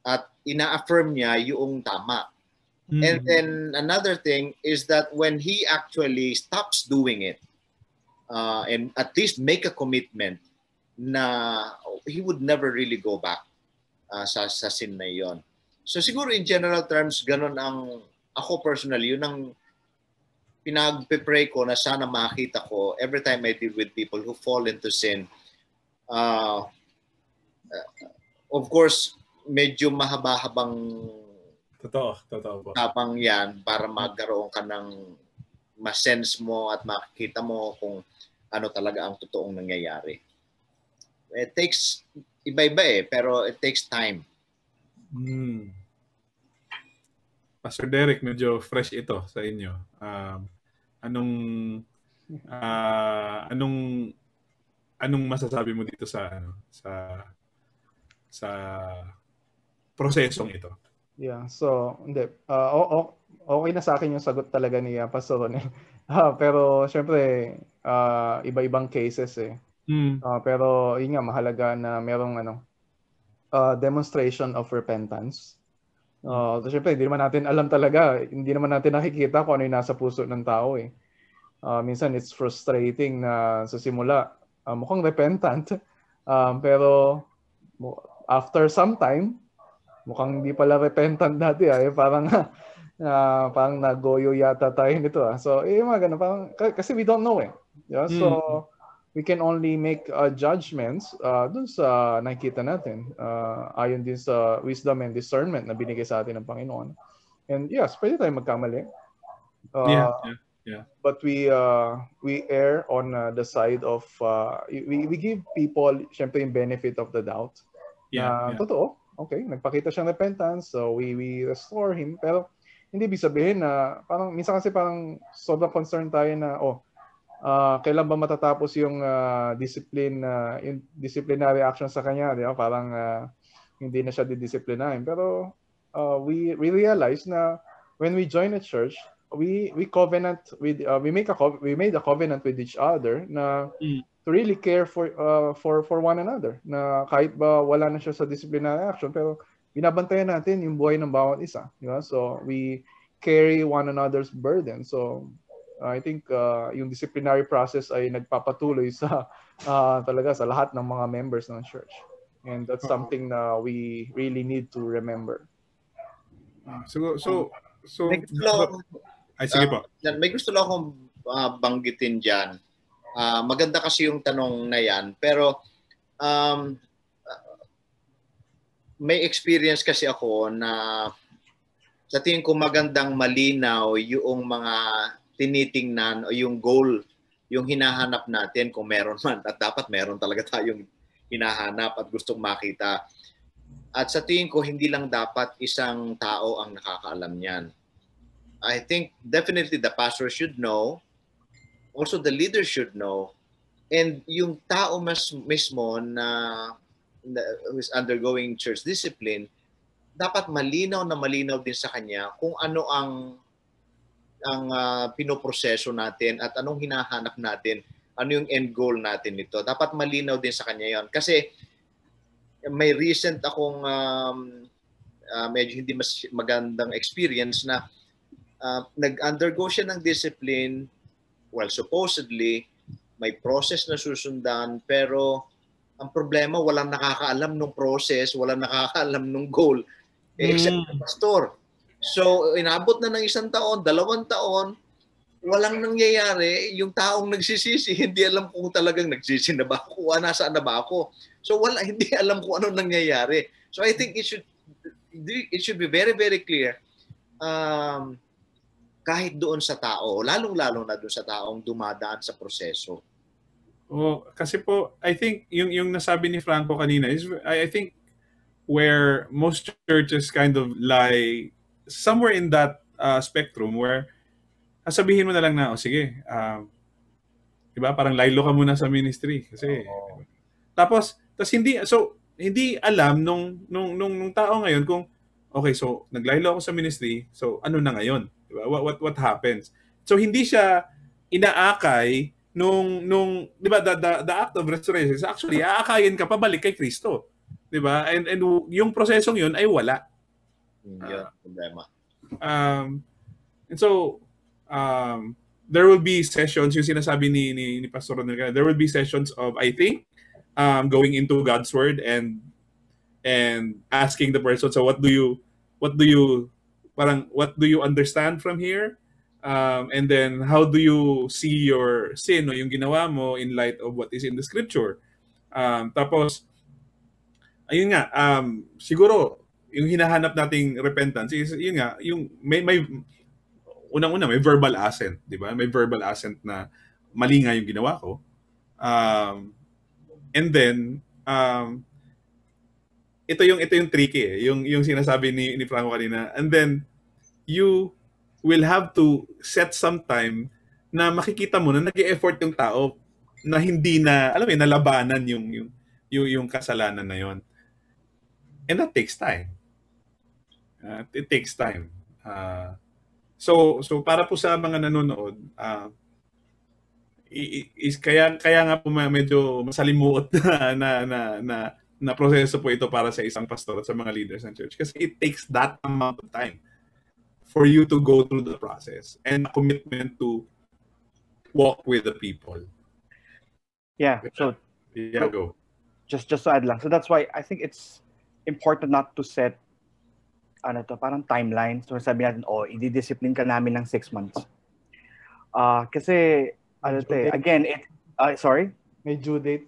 at ina-affirm niya yung tama. Mm-hmm. And then another thing is that when he actually stops doing it uh, and at least make a commitment na he would never really go back uh, sa, sa sin na yon. So siguro in general terms, ganun ang ako personally, yun ang pinag-pray ko na sana makita ko every time I deal with people who fall into sin. Uh, of course, medyo mahaba-habang Totoo, totoo po. Tapang yan para magkaroon ka ng ma-sense mo at makikita mo kung ano talaga ang totoong nangyayari. It takes, iba-iba eh, pero it takes time. Hmm. Pastor Derek, medyo fresh ito sa inyo. Um, anong Uh, anong anong masasabi mo dito sa ano sa sa prosesong ito? Yeah, so hindi uh, o, okay na sa akin yung sagot talaga ni uh, Pastor Ronel. Uh, pero syempre uh, iba-ibang cases eh. Mm. Uh, pero yun nga mahalaga na merong ano uh, demonstration of repentance. Uh, so syempre hindi naman natin alam talaga, hindi naman natin nakikita kung ano yung nasa puso ng tao eh. Uh, minsan it's frustrating na sa simula uh, mukhang repentant um, pero after some time mukhang hindi pala repentant dati ah. Eh, parang uh, parang nagoyo yata tayo nito ah. So, eh, mga ganun, parang, kasi we don't know eh. Yeah? So, mm. We can only make uh, judgments uh, dun sa nakikita natin. Uh, ayon din sa wisdom and discernment na binigay sa atin ng Panginoon. And yes, pwede tayo magkamali. Uh, yeah, yeah, yeah. But we uh, we err on uh, the side of uh, we we give people syempre yung benefit of the doubt. Yeah, na, yeah. totoo okay, nagpakita siyang repentance, so we we restore him. Pero hindi ibig sabihin na parang minsan kasi parang sobrang concerned tayo na oh, uh, kailan ba matatapos yung uh, discipline uh, yung disciplinary action sa kanya, di ba? Parang uh, hindi na siya didisiplinahin. Pero uh, we we realize na when we join a church, we we covenant with uh, we make a we made a covenant with each other na mm to really care for uh, for for one another na kahit ba wala na siya sa disciplinary action pero binabantayan natin yung buhay ng bawat isa di ba so we carry one another's burden so uh, I think uh, yung disciplinary process ay nagpapatuloy sa uh, talaga sa lahat ng mga members ng church. And that's something na we really need to remember. So so so may gusto, ay sige po. uh, may gusto lang akong uh, banggitin diyan Uh, maganda kasi yung tanong na yan. Pero um, may experience kasi ako na sa tingin ko magandang malinaw yung mga tinitingnan o yung goal, yung hinahanap natin kung meron man. At dapat meron talaga tayong hinahanap at gustong makita. At sa tingin ko, hindi lang dapat isang tao ang nakakaalam niyan. I think definitely the pastor should know also the leader should know and yung tao mas mismo na, na who is undergoing church discipline dapat malinaw na malinaw din sa kanya kung ano ang ang uh, pinoproseso natin at anong hinahanap natin ano yung end goal natin nito dapat malinaw din sa kanya yon kasi may recent akong um, uh, medyo hindi mas magandang experience na uh, nag-undergo siya ng discipline well, supposedly, may process na susundan, pero ang problema, walang nakakaalam ng process, walang nakakaalam ng goal, eh, except mm. pastor. So, inabot na ng isang taon, dalawang taon, walang nangyayari. Yung taong nagsisisi, hindi alam kung talagang nagsisi na ba ako, nasaan na ba ako. So, wala, hindi alam kung ano nangyayari. So, I think it should it should be very, very clear um, kahit doon sa tao, lalong-lalo na doon sa taong dumadaan sa proseso. Oh, kasi po I think yung yung nasabi ni Franco kanina is I, I think where most churches kind of lie somewhere in that uh, spectrum where sabihin mo na lang na oh sige um, uh, 'di ba parang laylo ka muna sa ministry kasi oh. tapos tapos hindi so hindi alam nung nung nung, nung tao ngayon kung okay so naglaylo ako sa ministry so ano na ngayon Diba? What, what, what happens? So hindi siya inaakay nung nung 'di ba the, the, the act of restoration is actually aakayin ka pabalik kay Kristo. 'Di ba? And and yung prosesong 'yun ay wala. Yeah, uh, problema. Um and so um there will be sessions yung sinasabi ni ni, ni Pastor Ronel, there will be sessions of I think um going into God's word and and asking the person so what do you what do you parang what do you understand from here? Um, and then how do you see your sin o yung ginawa mo in light of what is in the scripture? Um, tapos, ayun nga, um, siguro, yung hinahanap nating repentance is, yun nga, yung may, may unang-una, may verbal assent, di ba? May verbal assent na mali nga yung ginawa ko. Um, and then, um, ito yung ito yung tricky eh, yung yung sinasabi ni ni Franco kanina. And then you will have to set some time na makikita mo na nag-e-effort yung tao na hindi na, alam mo yun, nalabanan yung, yung, yung, yung kasalanan na yon. And that takes time. Uh, it takes time. Uh, so, so para po sa mga nanonood, uh, is kaya kaya nga po medyo masalimuot na na na, na na proseso po ito para sa isang pastor at sa mga leaders ng church kasi it takes that amount of time for you to go through the process and commitment to walk with the people. Yeah, so yeah, go. Just just to add lang. So that's why I think it's important not to set ano to, parang timeline. So sabi natin, oh, i-discipline ka namin ng six months. Uh, kasi, ano to eh, again, it, uh, sorry? May due date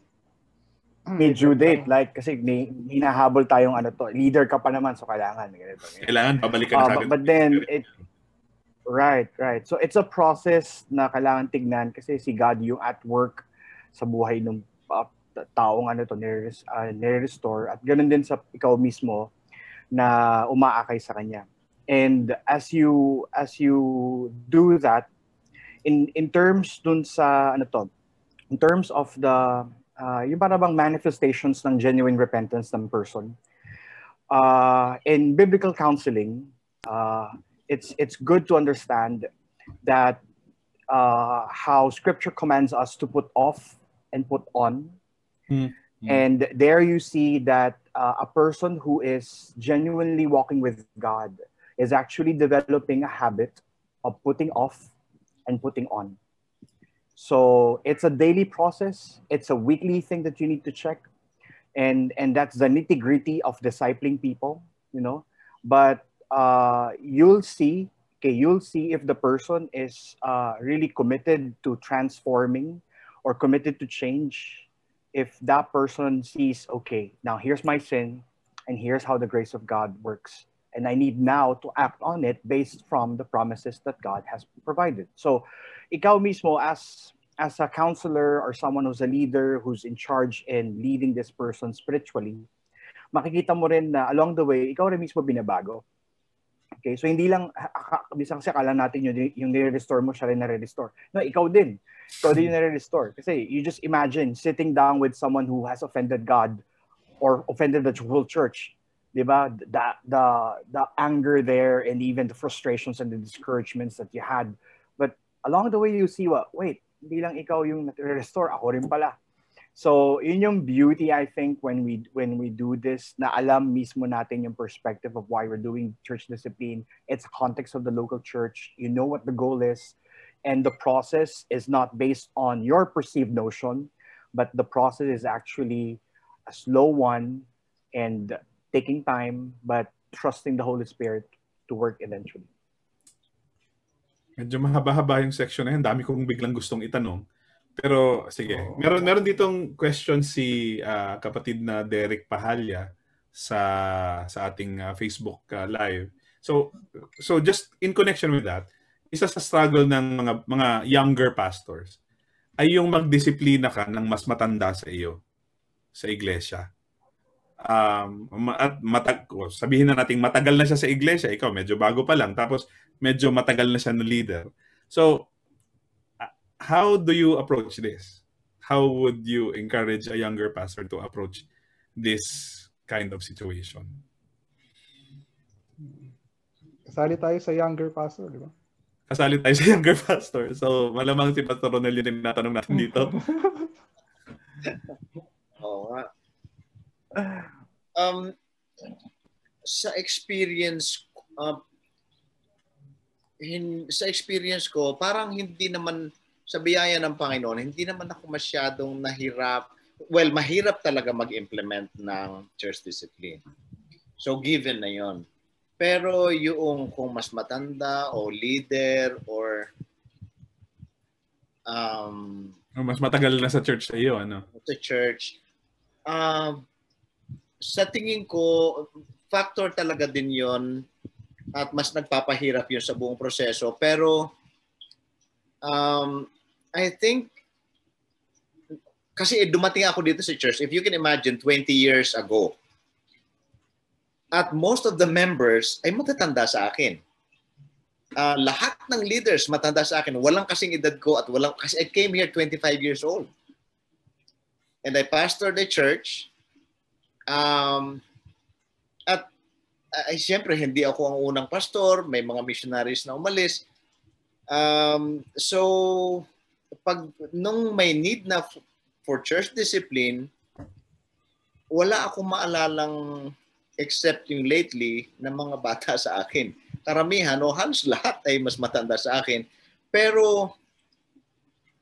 may due date like kasi may hinahabol tayong ano to leader ka pa naman so kailangan ganito, ganito. kailangan babalik ka na uh, sa but, but then it right right so it's a process na kailangan tignan kasi si God yung at work sa buhay ng uh, taong ano to uh, nire-restore at ganun din sa ikaw mismo na umaakay sa kanya and as you as you do that in in terms dun sa ano to in terms of the uh, yung para bang manifestations ng genuine repentance ng person. Uh, in biblical counseling, uh, it's it's good to understand that uh, how Scripture commands us to put off and put on, mm-hmm. and there you see that uh, a person who is genuinely walking with God is actually developing a habit of putting off and putting on. So it's a daily process. It's a weekly thing that you need to check. And, and that's the nitty gritty of discipling people, you know. But uh, you'll see, okay, you'll see if the person is uh, really committed to transforming or committed to change. If that person sees, okay, now here's my sin, and here's how the grace of God works. And I need now to act on it based from the promises that God has provided. So ikaw mismo as as a counselor or someone who's a leader who's in charge in leading this person spiritually, makikita mo rin na along the way, ikaw rin mismo binabago. Okay, so hindi lang, bisa kasi akala natin yung, yung nire-restore mo, siya rin nare-restore. No, ikaw din. Ikaw din yung nare-restore. Kasi you just imagine sitting down with someone who has offended God or offended the whole church. Di ba? The, the, the anger there and even the frustrations and the discouragements that you had along the way you see what, wait, hindi lang ikaw yung restore ako rin pala. So, yun yung beauty I think when we when we do this na alam mismo natin yung perspective of why we're doing church discipline. It's context of the local church. You know what the goal is and the process is not based on your perceived notion, but the process is actually a slow one and taking time but trusting the Holy Spirit to work eventually. Medyo mahaba-haba yung section na yan. Dami kong biglang gustong itanong. Pero sige, oh. meron meron ditong question si uh, kapatid na Derek Pahalya sa sa ating uh, Facebook uh, live. So so just in connection with that, isa sa struggle ng mga mga younger pastors ay yung magdisiplina ka ng mas matanda sa iyo sa iglesia. Um, at matag sabihin na nating matagal na siya sa iglesia, ikaw medyo bago pa lang tapos medyo matagal na siya na leader. So, how do you approach this? How would you encourage a younger pastor to approach this kind of situation? Kasali tayo sa younger pastor, di ba? Kasali tayo sa younger pastor. So, malamang si Pastor Ronel yung tinatanong natin dito. Oo nga. Um, sa experience, uh, hin, sa experience ko, parang hindi naman sa biyaya ng Panginoon, hindi naman ako masyadong nahirap. Well, mahirap talaga mag-implement ng church discipline. So given na 'yon. Pero yung kung mas matanda o leader or um, mas matagal na sa church sa iyo, ano? Sa church. Um, sa tingin ko, factor talaga din yon at mas nagpapahirap yun sa buong proseso. Pero um, I think kasi dumating ako dito sa church, if you can imagine 20 years ago, at most of the members ay matatanda sa akin. uh, lahat ng leaders matanda sa akin. Walang kasing edad ko at walang kasi I came here 25 years old. And I pastored the church. Um, at ay siyempre hindi ako ang unang pastor, may mga missionaries na umalis. Um, so pag nung may need na for church discipline, wala akong maalalang except yung lately ng mga bata sa akin. Karamihan o halos lahat ay mas matanda sa akin. Pero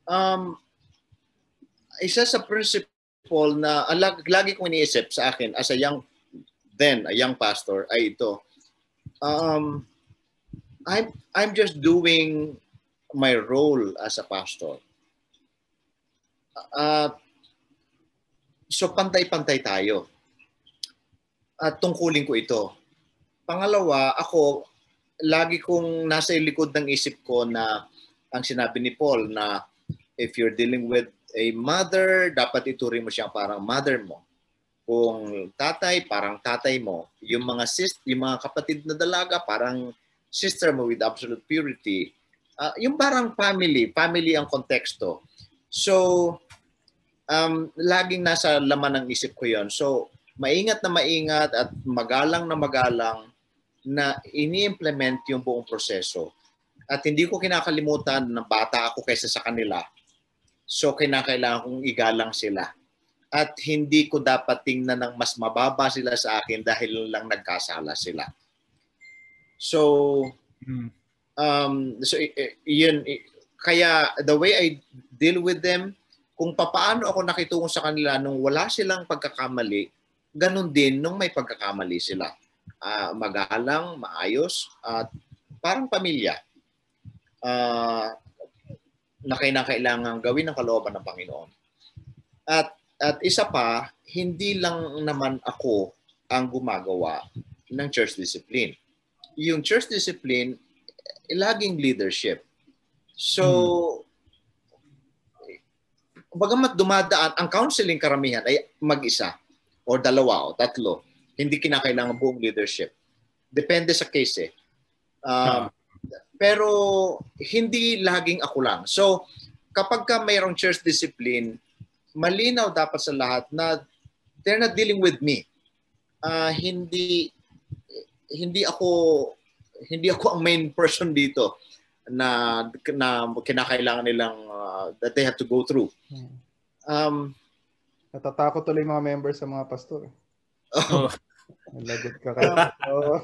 um, isa sa principle na alag, lagi kong iniisip sa akin as a young then a young pastor ay ito. Um, I'm I'm just doing my role as a pastor. Uh, so pantay-pantay tayo. At tungkulin ko ito. Pangalawa, ako, lagi kong nasa likod ng isip ko na ang sinabi ni Paul na if you're dealing with a mother, dapat ituring mo siya parang mother mo. Kung tatay, parang tatay mo. Yung mga sis, yung mga kapatid na dalaga, parang sister mo with absolute purity. Uh, yung parang family, family ang konteksto. So, um, laging nasa laman ng isip ko yon. So, maingat na maingat at magalang na magalang na ini-implement yung buong proseso. At hindi ko kinakalimutan na bata ako kaysa sa kanila. So, kinakailangan kong igalang sila. At hindi ko dapat tingnan ng mas mababa sila sa akin dahil lang nagkasala sila. So, hmm. Um, so yun, kaya the way I deal with them, kung papaano ako nakitungo sa kanila nung wala silang pagkakamali, ganun din nung may pagkakamali sila. Uh, magalang, maayos, at parang pamilya uh, na kailangan gawin ng kalooban ng Panginoon. At, at isa pa, hindi lang naman ako ang gumagawa ng church discipline. Yung church discipline, laging leadership. So, hmm bagamat dumadaan, ang counseling karamihan ay mag-isa o dalawa o tatlo. Hindi kinakailangan buong leadership. Depende sa case eh. Um, pero hindi laging ako lang. So, kapag ka mayroong church discipline, malinaw dapat sa lahat na they're not dealing with me. Uh, hindi hindi ako hindi ako ang main person dito na na kinakailangan nilang uh, that they have to go through. Hmm. Um, Natatakot tuloy mga members sa mga pastor. Oh. Lagot ka kaya. Oo,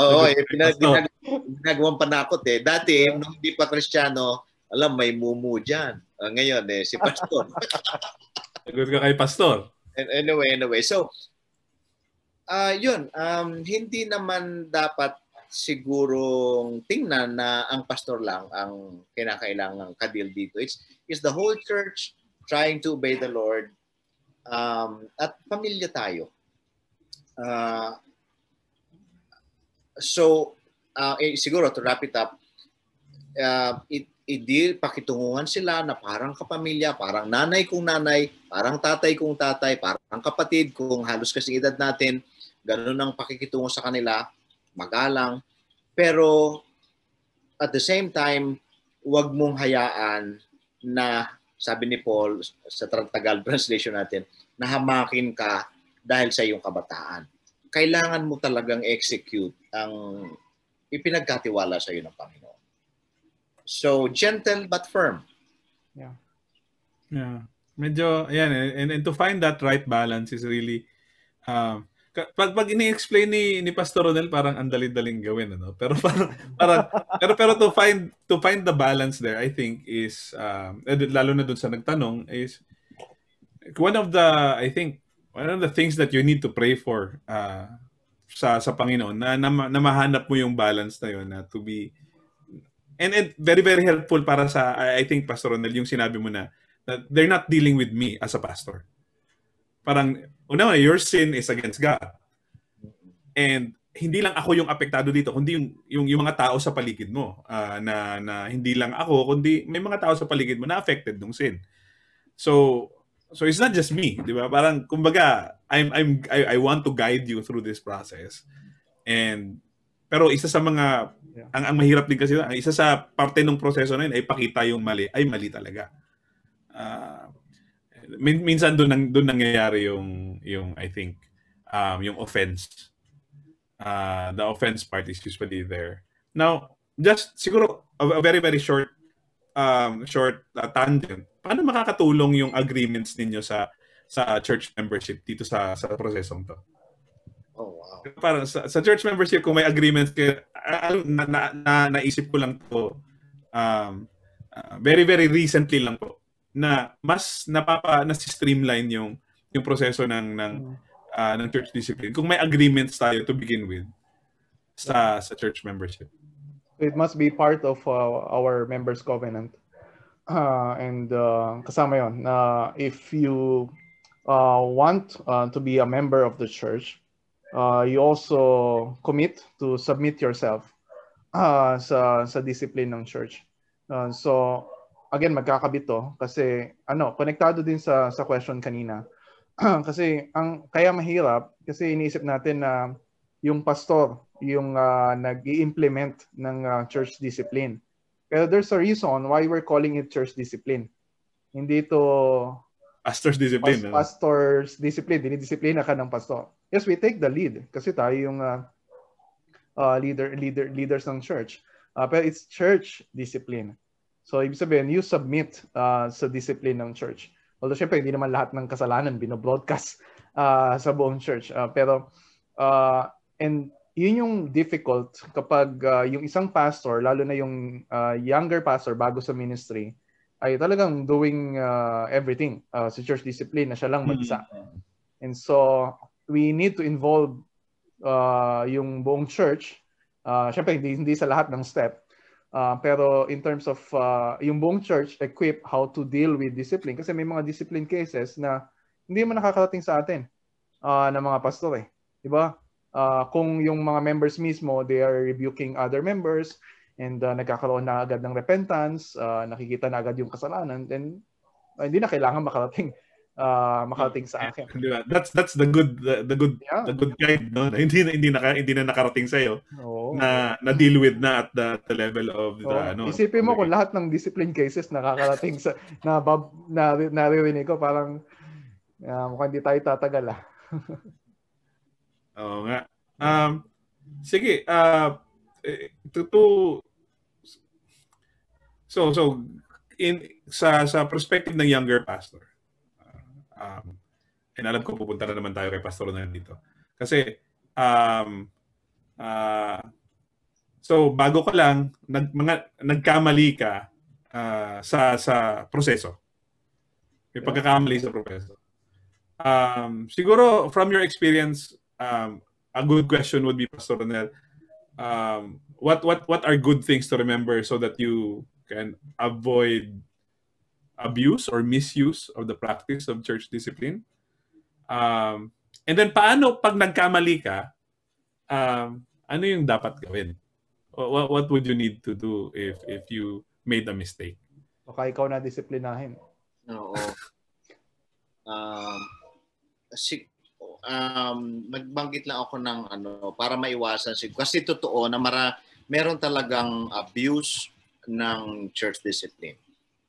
oh, eh, pinag, pinag, ginagawang panakot eh. Dati, nung hindi pa kristyano, alam, may mumu dyan. Uh, ngayon, eh, si pastor. Lagot ka kay pastor. Anyway, anyway. So, uh, yun, um, hindi naman dapat sigurong tingnan na ang pastor lang ang kinakailangang kadil dito. It's, it's the whole church trying to obey the Lord um, at pamilya tayo. Uh, so, uh, eh, siguro to wrap it up, uh, it, idi pakitunguhan sila na parang kapamilya, parang nanay kong nanay, parang tatay kong tatay, parang kapatid kung halos kasing edad natin, ganun ang pakikitungo sa kanila magalang. Pero at the same time, huwag mong hayaan na, sabi ni Paul sa Tagal translation natin, na hamakin ka dahil sa iyong kabataan. Kailangan mo talagang execute ang ipinagkatiwala sa iyo ng Panginoon. So, gentle but firm. Yeah. Yeah. Medyo, ayan, and, and to find that right balance is really, um, pag pag ini-explain ni ni Pastor Ronel parang ang dali-daling gawin ano? Pero parang, parang pero pero to find to find the balance there I think is um lalo na dun sa nagtanong is one of the I think one of the things that you need to pray for uh sa sa Panginoon na, na, na mahanap mo yung balance na yun na to be and, and very very helpful para sa I think Pastor Ronel yung sinabi mo na that they're not dealing with me as a pastor. Parang una your sin is against God. And hindi lang ako yung apektado dito, kundi yung, yung, yung mga tao sa paligid mo. Uh, na, na hindi lang ako, kundi may mga tao sa paligid mo na affected ng sin. So, so it's not just me, di ba? Parang, kumbaga, I'm, I'm, I, I want to guide you through this process. And Pero isa sa mga yeah. ang ang mahirap din kasi ang isa sa parte ng proseso na yun ay pakita yung mali ay mali talaga. Uh, min- minsan doon nang doon nangyayari yung yung I think um yung offense. Uh, the offense part is usually there. Now, just siguro a, a very very short um short uh, tangent. Paano makakatulong yung agreements ninyo sa sa church membership dito sa sa prosesong to? Oh, wow. Parang sa, sa church membership, kung may agreement kayo, na, na, na, naisip ko lang to um, uh, very, very recently lang po na mas napapa na streamline yung yung proseso ng ng uh, ng church discipline kung may agreements tayo to begin with sa sa church membership. It must be part of uh, our members covenant. Uh, and uh, kasama yon na uh, if you uh, want uh, to be a member of the church uh, you also commit to submit yourself uh, sa sa discipline ng church. Uh, so again magkakabit to kasi ano, konektado din sa sa question kanina. kasi ang kaya mahirap kasi iniisip natin na yung pastor yung uh, nag-i-implement ng uh, church discipline. Pero there's a reason why we're calling it church discipline. Hindi to pastor's discipline. Pas- pastor's discipline, dinidisiplina ka ng pastor yes, we take the lead kasi tayo yung uh, uh, leader, leader, leaders ng church. Uh, pero it's church discipline. So, ibig sabihin, you submit uh, sa discipline ng church. Although, syempre, hindi naman lahat ng kasalanan binobroadcast uh, sa buong church. Uh, pero, uh, and yun yung difficult kapag uh, yung isang pastor, lalo na yung uh, younger pastor bago sa ministry, ay talagang doing uh, everything uh, sa church discipline na siya lang mag-isa. Mm-hmm. And so, we need to involve uh, yung buong church. Uh, Siyempre, hindi, hindi sa lahat ng step. Uh, pero in terms of uh, yung buong church, equip how to deal with discipline. Kasi may mga discipline cases na hindi man nakakarating sa atin uh, ng mga pastor eh. Di ba? Uh, kung yung mga members mismo, they are rebuking other members and uh, nagkakaroon na agad ng repentance, uh, nakikita na agad yung kasalanan, then uh, hindi na kailangan makarating uh, makarating sa akin. Di ba? That's that's the good the, the good yeah. the good kind no. Hindi na hindi na hindi na nakarating sa iyo. Oh. Na na deal with na at the, the level of the oh. ano. Isipin mo kung lahat ng discipline cases nakakarating sa na bab, na naririnig ko parang uh, mukhang hindi tayo tatagal ah. Oo nga. Um sige, uh to, to so so in sa sa perspective ng younger pastor Um, and alam ko pupunta na naman tayo kay Pastor na dito. Kasi, um, uh, so bago ka lang, nag, mga, nagkamali ka uh, sa, sa proseso. May pagkakamali sa proseso. Um, siguro, from your experience, um, a good question would be, Pastor Ronel, um, what, what, what are good things to remember so that you can avoid abuse or misuse of the practice of church discipline. Um, and then paano pag nagkamali ka, um, ano yung dapat gawin? What, what would you need to do if if you made a mistake? Baka ikaw na disiplinahin. Oo. um, si, um, magbanggit lang ako ng ano para maiwasan siguro kasi totoo na mara meron talagang abuse ng church discipline.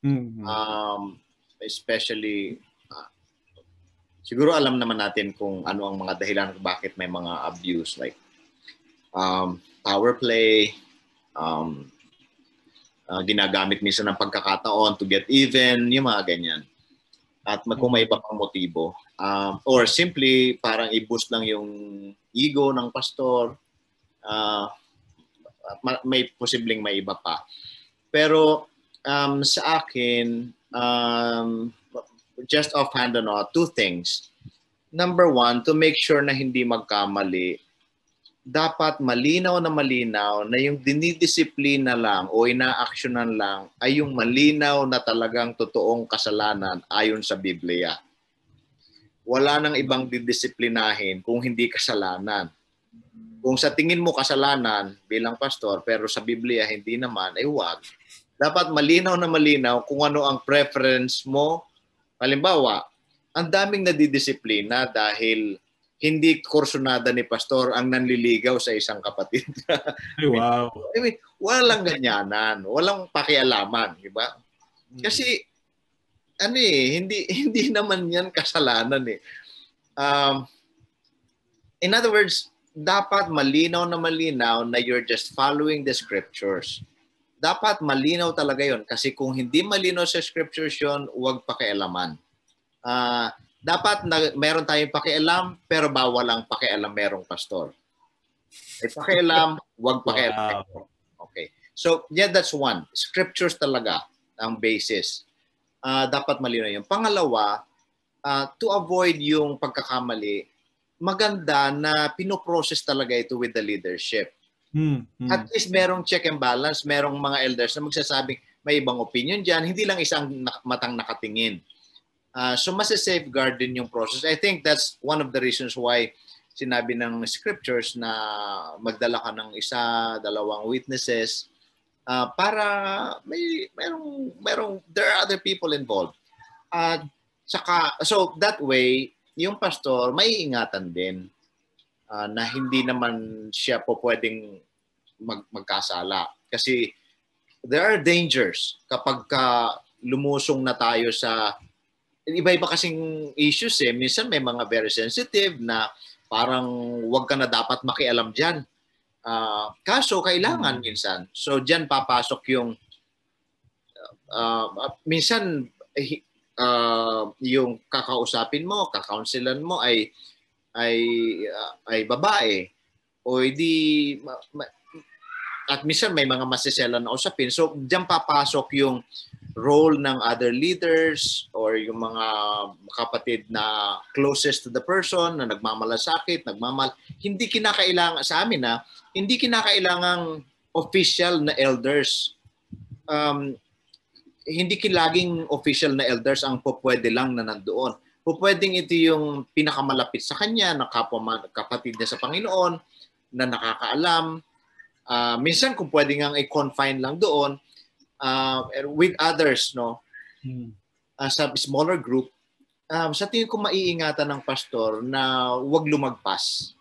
Mm-hmm. Um, especially, uh, siguro alam naman natin kung ano ang mga dahilan kung bakit may mga abuse like um, power play, um, uh, ginagamit minsan ng pagkakataon to get even, yung mga ganyan. At kung may iba pang motibo. Um, or simply, parang i-boost lang yung ego ng pastor. Uh, may posibleng may iba pa. Pero um, sa akin, um, just offhand, ano, two things. Number one, to make sure na hindi magkamali, dapat malinaw na malinaw na yung dinidisiplina lang o inaaksyonan lang ay yung malinaw na talagang totoong kasalanan ayon sa Biblia. Wala nang ibang didisiplinahin kung hindi kasalanan. Kung sa tingin mo kasalanan bilang pastor pero sa Biblia hindi naman, ay wag dapat malinaw na malinaw kung ano ang preference mo. Halimbawa, ang daming nadidisiplina dahil hindi kursunada ni pastor ang nanliligaw sa isang kapatid. Ay, wow. I mean, walang ganyanan, walang pakialaman, di ba? Kasi ano eh, hindi hindi naman 'yan kasalanan eh. Um, in other words, dapat malinaw na malinaw na you're just following the scriptures. Dapat malinaw talaga 'yon kasi kung hindi malinaw sa scriptures 'yon, huwag pakialaman. Uh, dapat na meron tayong pakialam pero bawal ang pakialam merong pastor. Ay pakialam, huwag pakialam. Wow. Okay. So, yeah, that's one. Scriptures talaga ang basis. Uh, dapat malinaw yun. Pangalawa, uh, to avoid yung pagkakamali, maganda na pinoprocess talaga ito with the leadership. Hmm, hmm. At least merong check and balance, merong mga elders na magsasabing may ibang opinion dyan, hindi lang isang matang nakatingin. Uh, so mas safeguard din yung process. I think that's one of the reasons why sinabi ng scriptures na magdala ka ng isa, dalawang witnesses uh, para may merong merong there are other people involved. At uh, saka so that way yung pastor may ingatan din uh, na hindi naman siya po pwedeng mag, magkasala kasi there are dangers kapag ka lumusong na tayo sa iba-iba kasing issues eh. Minsan may mga very sensitive na parang wag ka na dapat makialam diyan. Uh, kaso kailangan hmm. minsan. So diyan papasok yung uh, minsan uh, yung kakausapin mo, kakaunselan mo ay ay uh, ay babae o hindi at minsan may mga masiselan na usapin. So diyan papasok yung role ng other leaders or yung mga kapatid na closest to the person na nagmamalasakit, nagmamal hindi kinakailangan sa amin na hindi kinakailangang official na elders um, hindi kilaging official na elders ang pupwede lang na nandoon. Pupwedeng ito yung pinakamalapit sa kanya, na kapwa, kapatid niya sa Panginoon, na nakakaalam. Uh, minsan kung pwede nga i-confine lang doon, uh, with others, no? Hmm. Uh, sa smaller group, um, sa tingin ko maiingatan ng pastor na huwag lumagpas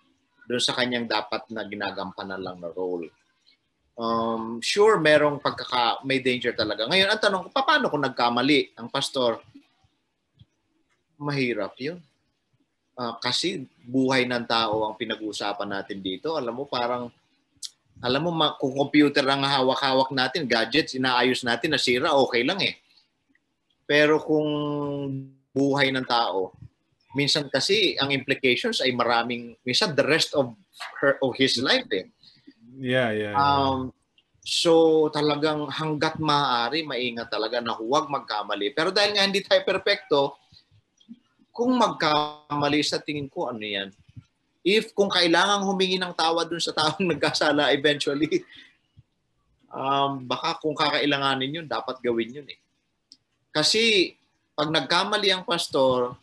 doon sa kanyang dapat na ginagampanan lang na role. Um, sure, merong pagkaka, may danger talaga. Ngayon, ang tanong ko, paano kung nagkamali ang pastor? Mahirap yun. Uh, kasi buhay ng tao ang pinag-uusapan natin dito. Alam mo, parang alam mo, kung computer ang hawak-hawak natin, gadgets, inaayos natin, nasira, okay lang eh. Pero kung buhay ng tao, minsan kasi ang implications ay maraming, minsan the rest of her of his life eh. Yeah, yeah. yeah. Um, so talagang hanggat maaari, maingat talaga na huwag magkamali. Pero dahil nga hindi tayo perpekto, kung magkamali sa tingin ko, ano yan? if kung kailangan humingi ng tawad dun sa taong nagkasala eventually, um, baka kung kakailanganin yun, dapat gawin yun eh. Kasi pag nagkamali ang pastor,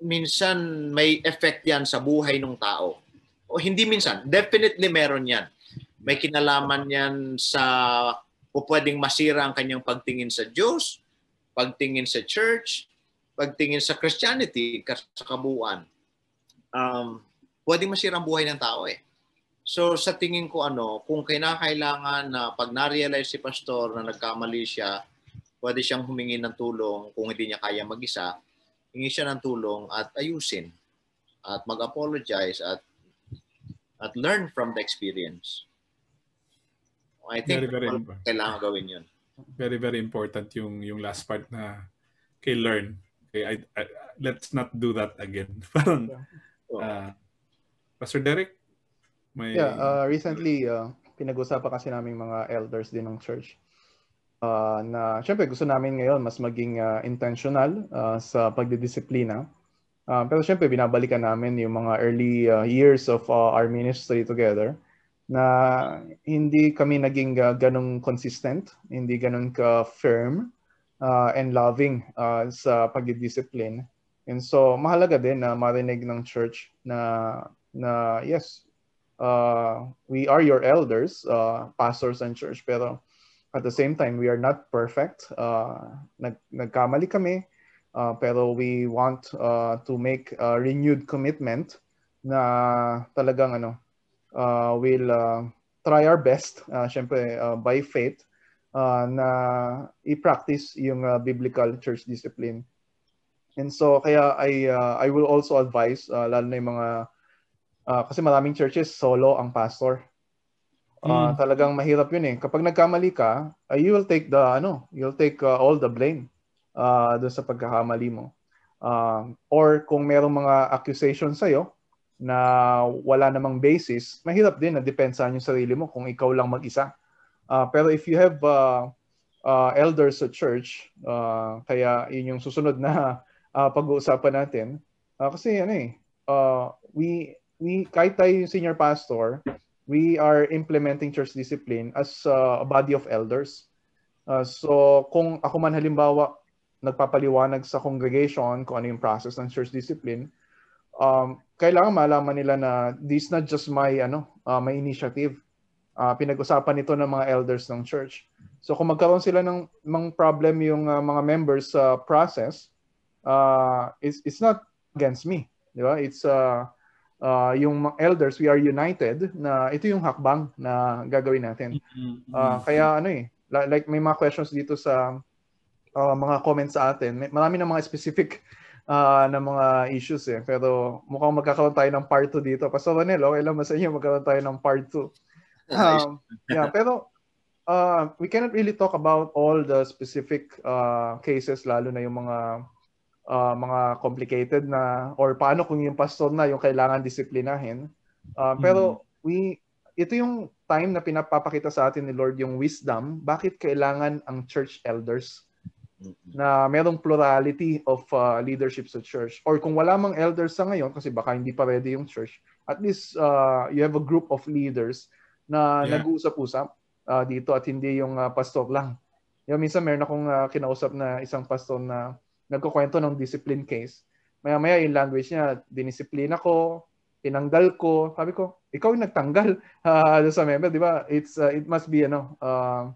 minsan may effect yan sa buhay ng tao. O hindi minsan, definitely meron yan. May kinalaman yan sa o pwedeng masira ang kanyang pagtingin sa Diyos, pagtingin sa church, pagtingin sa Christianity, sa kabuuan, um, pwedeng masira ang buhay ng tao eh. So sa tingin ko ano, kung kinakailangan na pag na-realize si pastor na nagkamali siya, pwede siyang humingi ng tulong kung hindi niya kaya mag-isa, hingi siya ng tulong at ayusin at mag-apologize at at learn from the experience. I think very, very kailangan gawin yun. Very, very important yung yung last part na kay learn. Okay, I, I, let's not do that again. Parang, uh, Pastor Derek, may... Yeah, uh, recently, uh, pinag-usapan kasi namin mga elders din ng church. Uh, na syempre gusto namin ngayon mas maging uh, intentional uh, sa pagdidisiplina. Uh, pero syempre binabalikan namin yung mga early uh, years of uh, our ministry together na hindi kami naging uh, ganong consistent, hindi ganong ka-firm uh, and loving uh, sa pagdidiscipline. And so mahalaga din na marinig ng church na na yes, uh, we are your elders, uh, pastors and church, pero at the same time we are not perfect. Uh, nag nagkamali kami. Uh, pero we want uh, to make a renewed commitment na talagang ano, uh, we'll uh, try our best, uh, syempre uh, by faith, uh, na i-practice yung uh, biblical church discipline. And so kaya I uh, I will also advise uh, lalo na yung mga uh, kasi maraming churches solo ang pastor. Uh, mm. talagang mahirap 'yun eh. Kapag nagkamali ka, uh, you will take the ano, you'll take uh, all the blame uh, doon sa pagkakamali mo. Uh, or kung merong mga accusations sa iyo na wala namang basis, mahirap din na depensahan yung sarili mo kung ikaw lang mag-isa. Uh, pero if you have uh, uh, elders sa church, uh, kaya yun yung susunod na uh, pag-uusapan natin. Uh, kasi ano eh, uh, we, we, kahit tayo yung senior pastor, we are implementing church discipline as uh, a body of elders. Uh, so kung ako man halimbawa nagpapaliwanag sa congregation kung ano yung process ng church discipline, um, kailangan malaman nila na this not just my ano, uh, my initiative uh, pinag-usapan ito ng mga elders ng church. So kung magkaroon sila ng mga problem yung uh, mga members sa uh, process, uh, it's, it's not against me. Di ba? It's uh, uh, yung elders, we are united na ito yung hakbang na gagawin natin. Uh, kaya ano eh, like may mga questions dito sa uh, mga comments sa atin. May, marami na mga specific uh, na mga issues eh. Pero mukhang magkakaroon tayo ng part 2 dito. Pastor Ronel, okay lang ba sa inyo magkaroon tayo ng part 2? um, yeah, pero uh, we cannot really talk about all the specific uh, cases, lalo na yung mga uh, mga complicated na or paano kung yung pastor na yung kailangan disiplinahin. Uh, pero mm. we ito yung time na pinapapakita sa atin ni Lord yung wisdom, bakit kailangan ang church elders na merong plurality of uh, leadership sa church. Or kung wala mang elders sa ngayon, kasi baka hindi pa ready yung church, at least uh, you have a group of leaders na yeah. nag-uusap-usap uh, dito at hindi yung uh, pastor lang. Yung minsan meron akong uh, kinausap na isang pastor na nagkukwento ng discipline case. Maya-maya yung language niya, dinisiplina ko, tinanggal ko. Sabi ko, ikaw yung nagtanggal uh, sa member, di ba? It's, uh, it must be, ano, uh,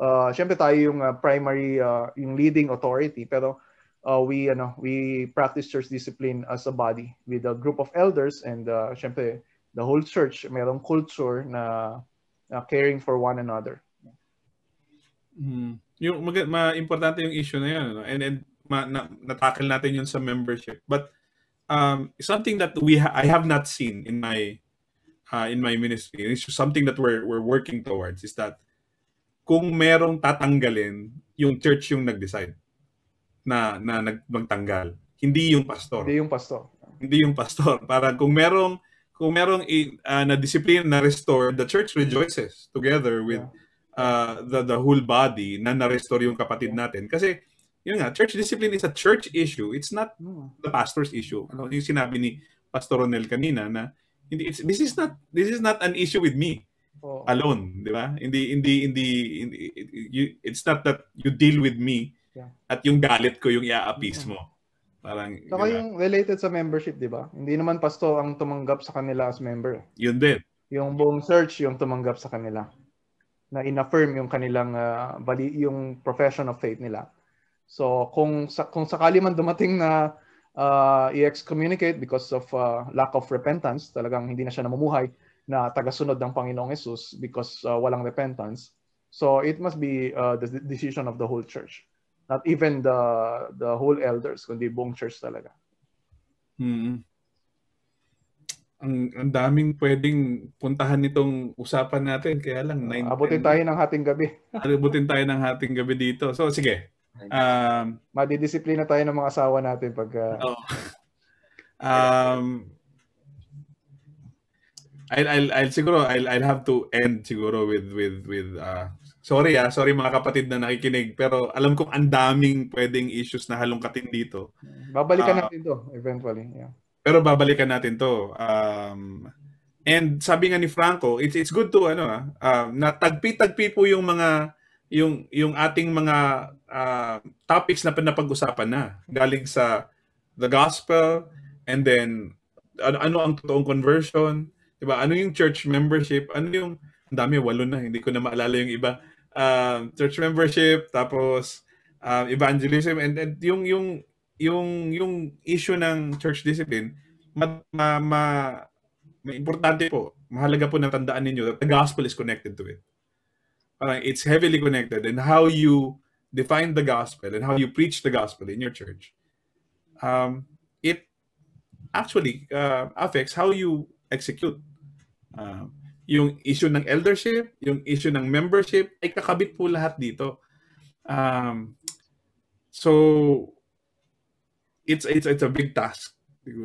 uh, syempre tayo yung uh, primary, uh, yung leading authority. Pero uh, we, ano, we practice church discipline as a body with a group of elders and uh, syempre the whole church, merong culture na uh, caring for one another. Mm. Yung mag- ma-importante yung issue na yun. No? And, and ma- na, natakil natin yun sa membership. But um, something that we ha- I have not seen in my uh, in my ministry, it's something that we're, we're working towards, is that kung merong tatanggalin, yung church yung nag-decide na, na nag magtanggal. Hindi yung pastor. Hindi yung pastor. Hindi yung pastor. Para kung merong kung merong uh, na discipline na restore, the church rejoices together with uh, the the whole body na na-restore yung kapatid natin. Kasi yun nga, church discipline is a church issue. It's not hmm. the pastor's issue. Ano yung sinabi ni Pastor Ronel kanina na hindi it's, this is not this is not an issue with me oh. alone, di ba? Hindi hindi hindi, hindi you, it's not that you deal with me yeah. at yung galit ko yung i-appease mo. Parang, Saka diba? yung related sa membership, di ba? Hindi naman pasto ang tumanggap sa kanila as member. Yun din. Yung buong church yung tumanggap sa kanila. Na inaffirm yung kanilang uh, bali, yung profession of faith nila. So kung sa, kung sakali man dumating na uh, i-excommunicate because of uh, lack of repentance, talagang hindi na siya namumuhay na tagasunod ng Panginoong Yesus because uh, walang repentance. So it must be uh, the decision of the whole church. Not even the the whole elders, kundi buong church talaga. Hmm. Ang, ang daming pwedeng puntahan nitong usapan natin. Kaya lang, 9, Abutin 10, tayo ng hating gabi. abutin tayo ng hating gabi dito. So, sige. Um, Madidisiplina tayo ng mga asawa natin pag... Uh, oh. um, I'll, I'll, I'll siguro I'll, I'll have to end siguro with with with uh, Sorry ah, sorry mga kapatid na nakikinig, pero alam kong ang daming pwedeng issues na halongkatin dito. Babalikan uh, natin to eventually. Yeah. Pero babalikan natin to. Um, and sabi nga ni Franco, it's it's good to ano ah, uh, na tagpi-tagpi po yung mga yung yung ating mga uh, topics na pinapag-usapan na galing sa the gospel and then ano, ano ang totoong conversion, 'di ba? Ano yung church membership? Ano yung ang dami, walo na. Hindi ko na maalala yung iba uh, church membership, tapos uh, evangelism and, and yung yung yung yung issue ng church discipline ma, ma, ma, ma importante po mahalaga po na tandaan ninyo that the gospel is connected to it parang it's heavily connected and how you define the gospel and how you preach the gospel in your church um, it actually uh, affects how you execute uh, yung issue ng eldership, yung issue ng membership, ay kakabit po lahat dito. Um, so, it's, it's, it's a big task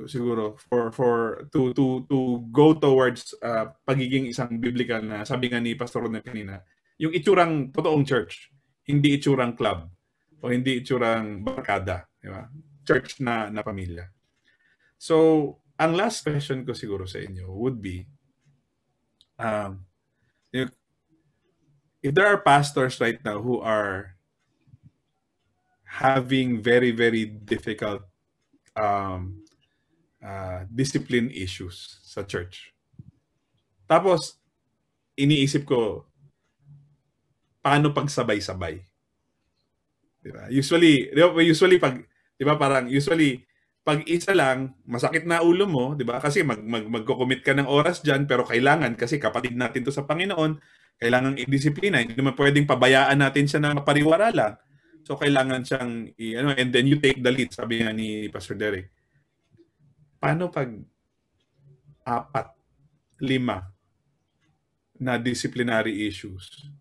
siguro for for to to to go towards uh, pagiging isang biblical na sabi nga ni pastor na kanina yung itsurang totoong church hindi itsurang club o hindi itsurang barkada di ba church na na pamilya so ang last question ko siguro sa inyo would be um, if there are pastors right now who are having very very difficult um, uh, discipline issues sa church. Tapos iniisip ko paano pagsabay-sabay. Diba? Usually, diba, usually pag 'di ba parang usually pag isa lang, masakit na ulo mo, 'di ba? Kasi mag, mag magko-commit ka ng oras diyan pero kailangan kasi kapatid natin 'to sa Panginoon, kailangan i-disiplina. Hindi naman pwedeng pabayaan natin siya na mapariwara. So kailangan siyang i, ano and then you take the lead, sabi nga ni Pastor Derek. Paano pag apat, lima na disciplinary issues?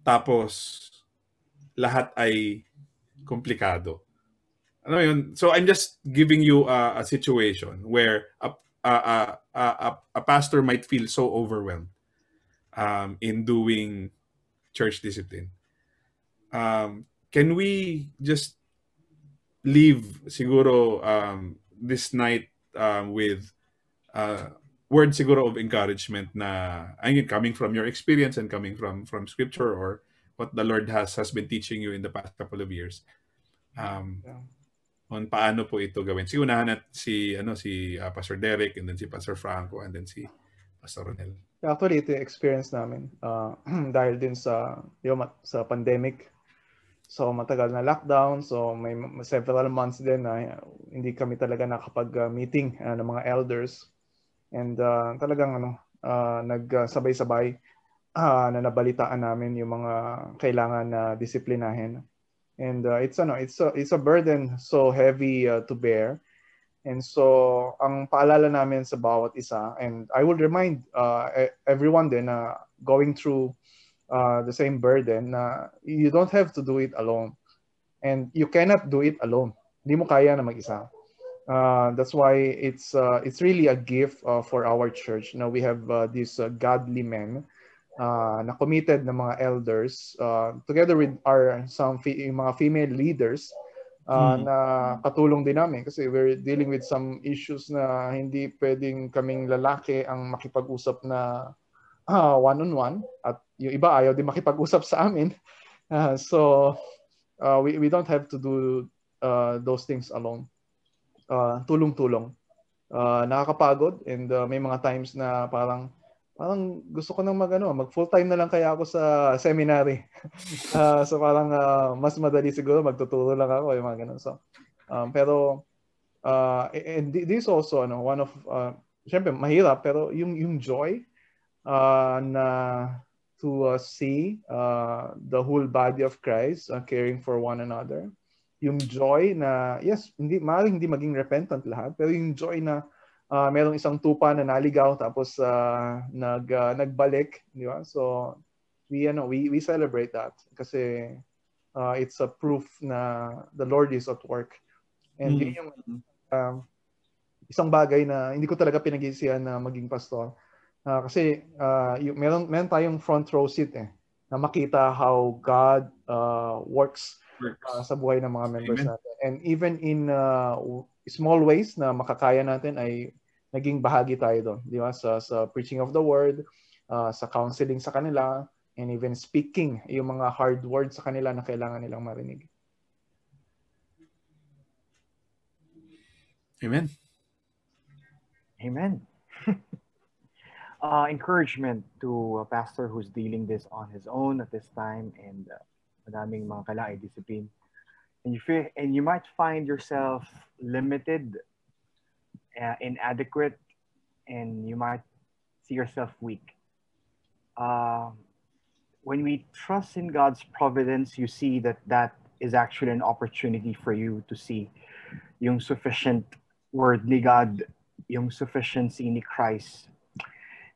Tapos lahat ay komplikado ano yun? So I'm just giving you a, a situation where a, a, a, a, pastor might feel so overwhelmed um, in doing church discipline. Um, can we just leave siguro um, this night um, with uh, word siguro of encouragement na I mean coming from your experience and coming from from scripture or what the Lord has has been teaching you in the past couple of years. Um, yeah on paano po ito gawin. Si unahan at si ano si uh, Pastor Derek and then si Pastor Franco and then si Pastor Ronel. Actually, ito yung experience namin uh, dahil din sa yung, sa pandemic. So matagal na lockdown, so may several months din na hindi kami talaga nakapag-meeting uh, ng mga elders. And uh, talagang ano, uh, nagsabay-sabay uh, na nabalitaan namin yung mga kailangan na disiplinahin and uh, it's ano it's a it's a burden so heavy uh, to bear. And so ang paalala namin sa bawat isa and I will remind uh, everyone then na going through uh, the same burden na you don't have to do it alone. And you cannot do it alone. Hindi mo kaya na mag-isa. Uh, that's why it's uh, it's really a gift uh, for our church. Now we have uh, these uh, godly men uh, na committed na mga elders uh, together with our some fi- mga female leaders uh, mm. na katulong din namin kasi we're dealing with some issues na hindi pwedeng kaming lalaki ang makipag-usap na uh, one-on-one at yung iba ayaw din makipag-usap sa amin. Uh, so uh, we, we don't have to do uh, those things alone. Uh, tulong-tulong. Uh, nakakapagod and uh, may mga times na parang parang gusto ko nang mag ano, mag full time na lang kaya ako sa seminary. uh, so parang uh, mas madali siguro magtuturo lang ako yung mga ganun. So um, pero uh, and this also ano one of uh, syempre mahirap pero yung yung joy uh, na to uh, see uh, the whole body of Christ uh, caring for one another. Yung joy na yes, hindi maaaring hindi maging repentant lahat, pero yung joy na uh, merong isang tupa na naligaw tapos uh, nag uh, nagbalik, di ba? So we ano, we we celebrate that kasi uh, it's a proof na the Lord is at work. And mm. yun yung um, isang bagay na hindi ko talaga pinag-iisihan na maging pastor. Uh, kasi uh, yung, meron, meron tayong front row seat eh, na makita how God uh, works uh, sa buhay ng mga members Amen. natin. And even in uh, small ways na makakaya natin ay naging bahagi tayo doon, di ba? Sa, sa preaching of the word, uh, sa counseling sa kanila, and even speaking yung mga hard words sa kanila na kailangan nilang marinig. Amen. Amen. uh, encouragement to a pastor who's dealing this on his own at this time and uh, madaming mga kalaay discipline. And you, feel, and you might find yourself limited, uh, inadequate, and you might see yourself weak. Uh, when we trust in God's providence, you see that that is actually an opportunity for you to see yung sufficient word ni God, yung sufficiency ni Christ,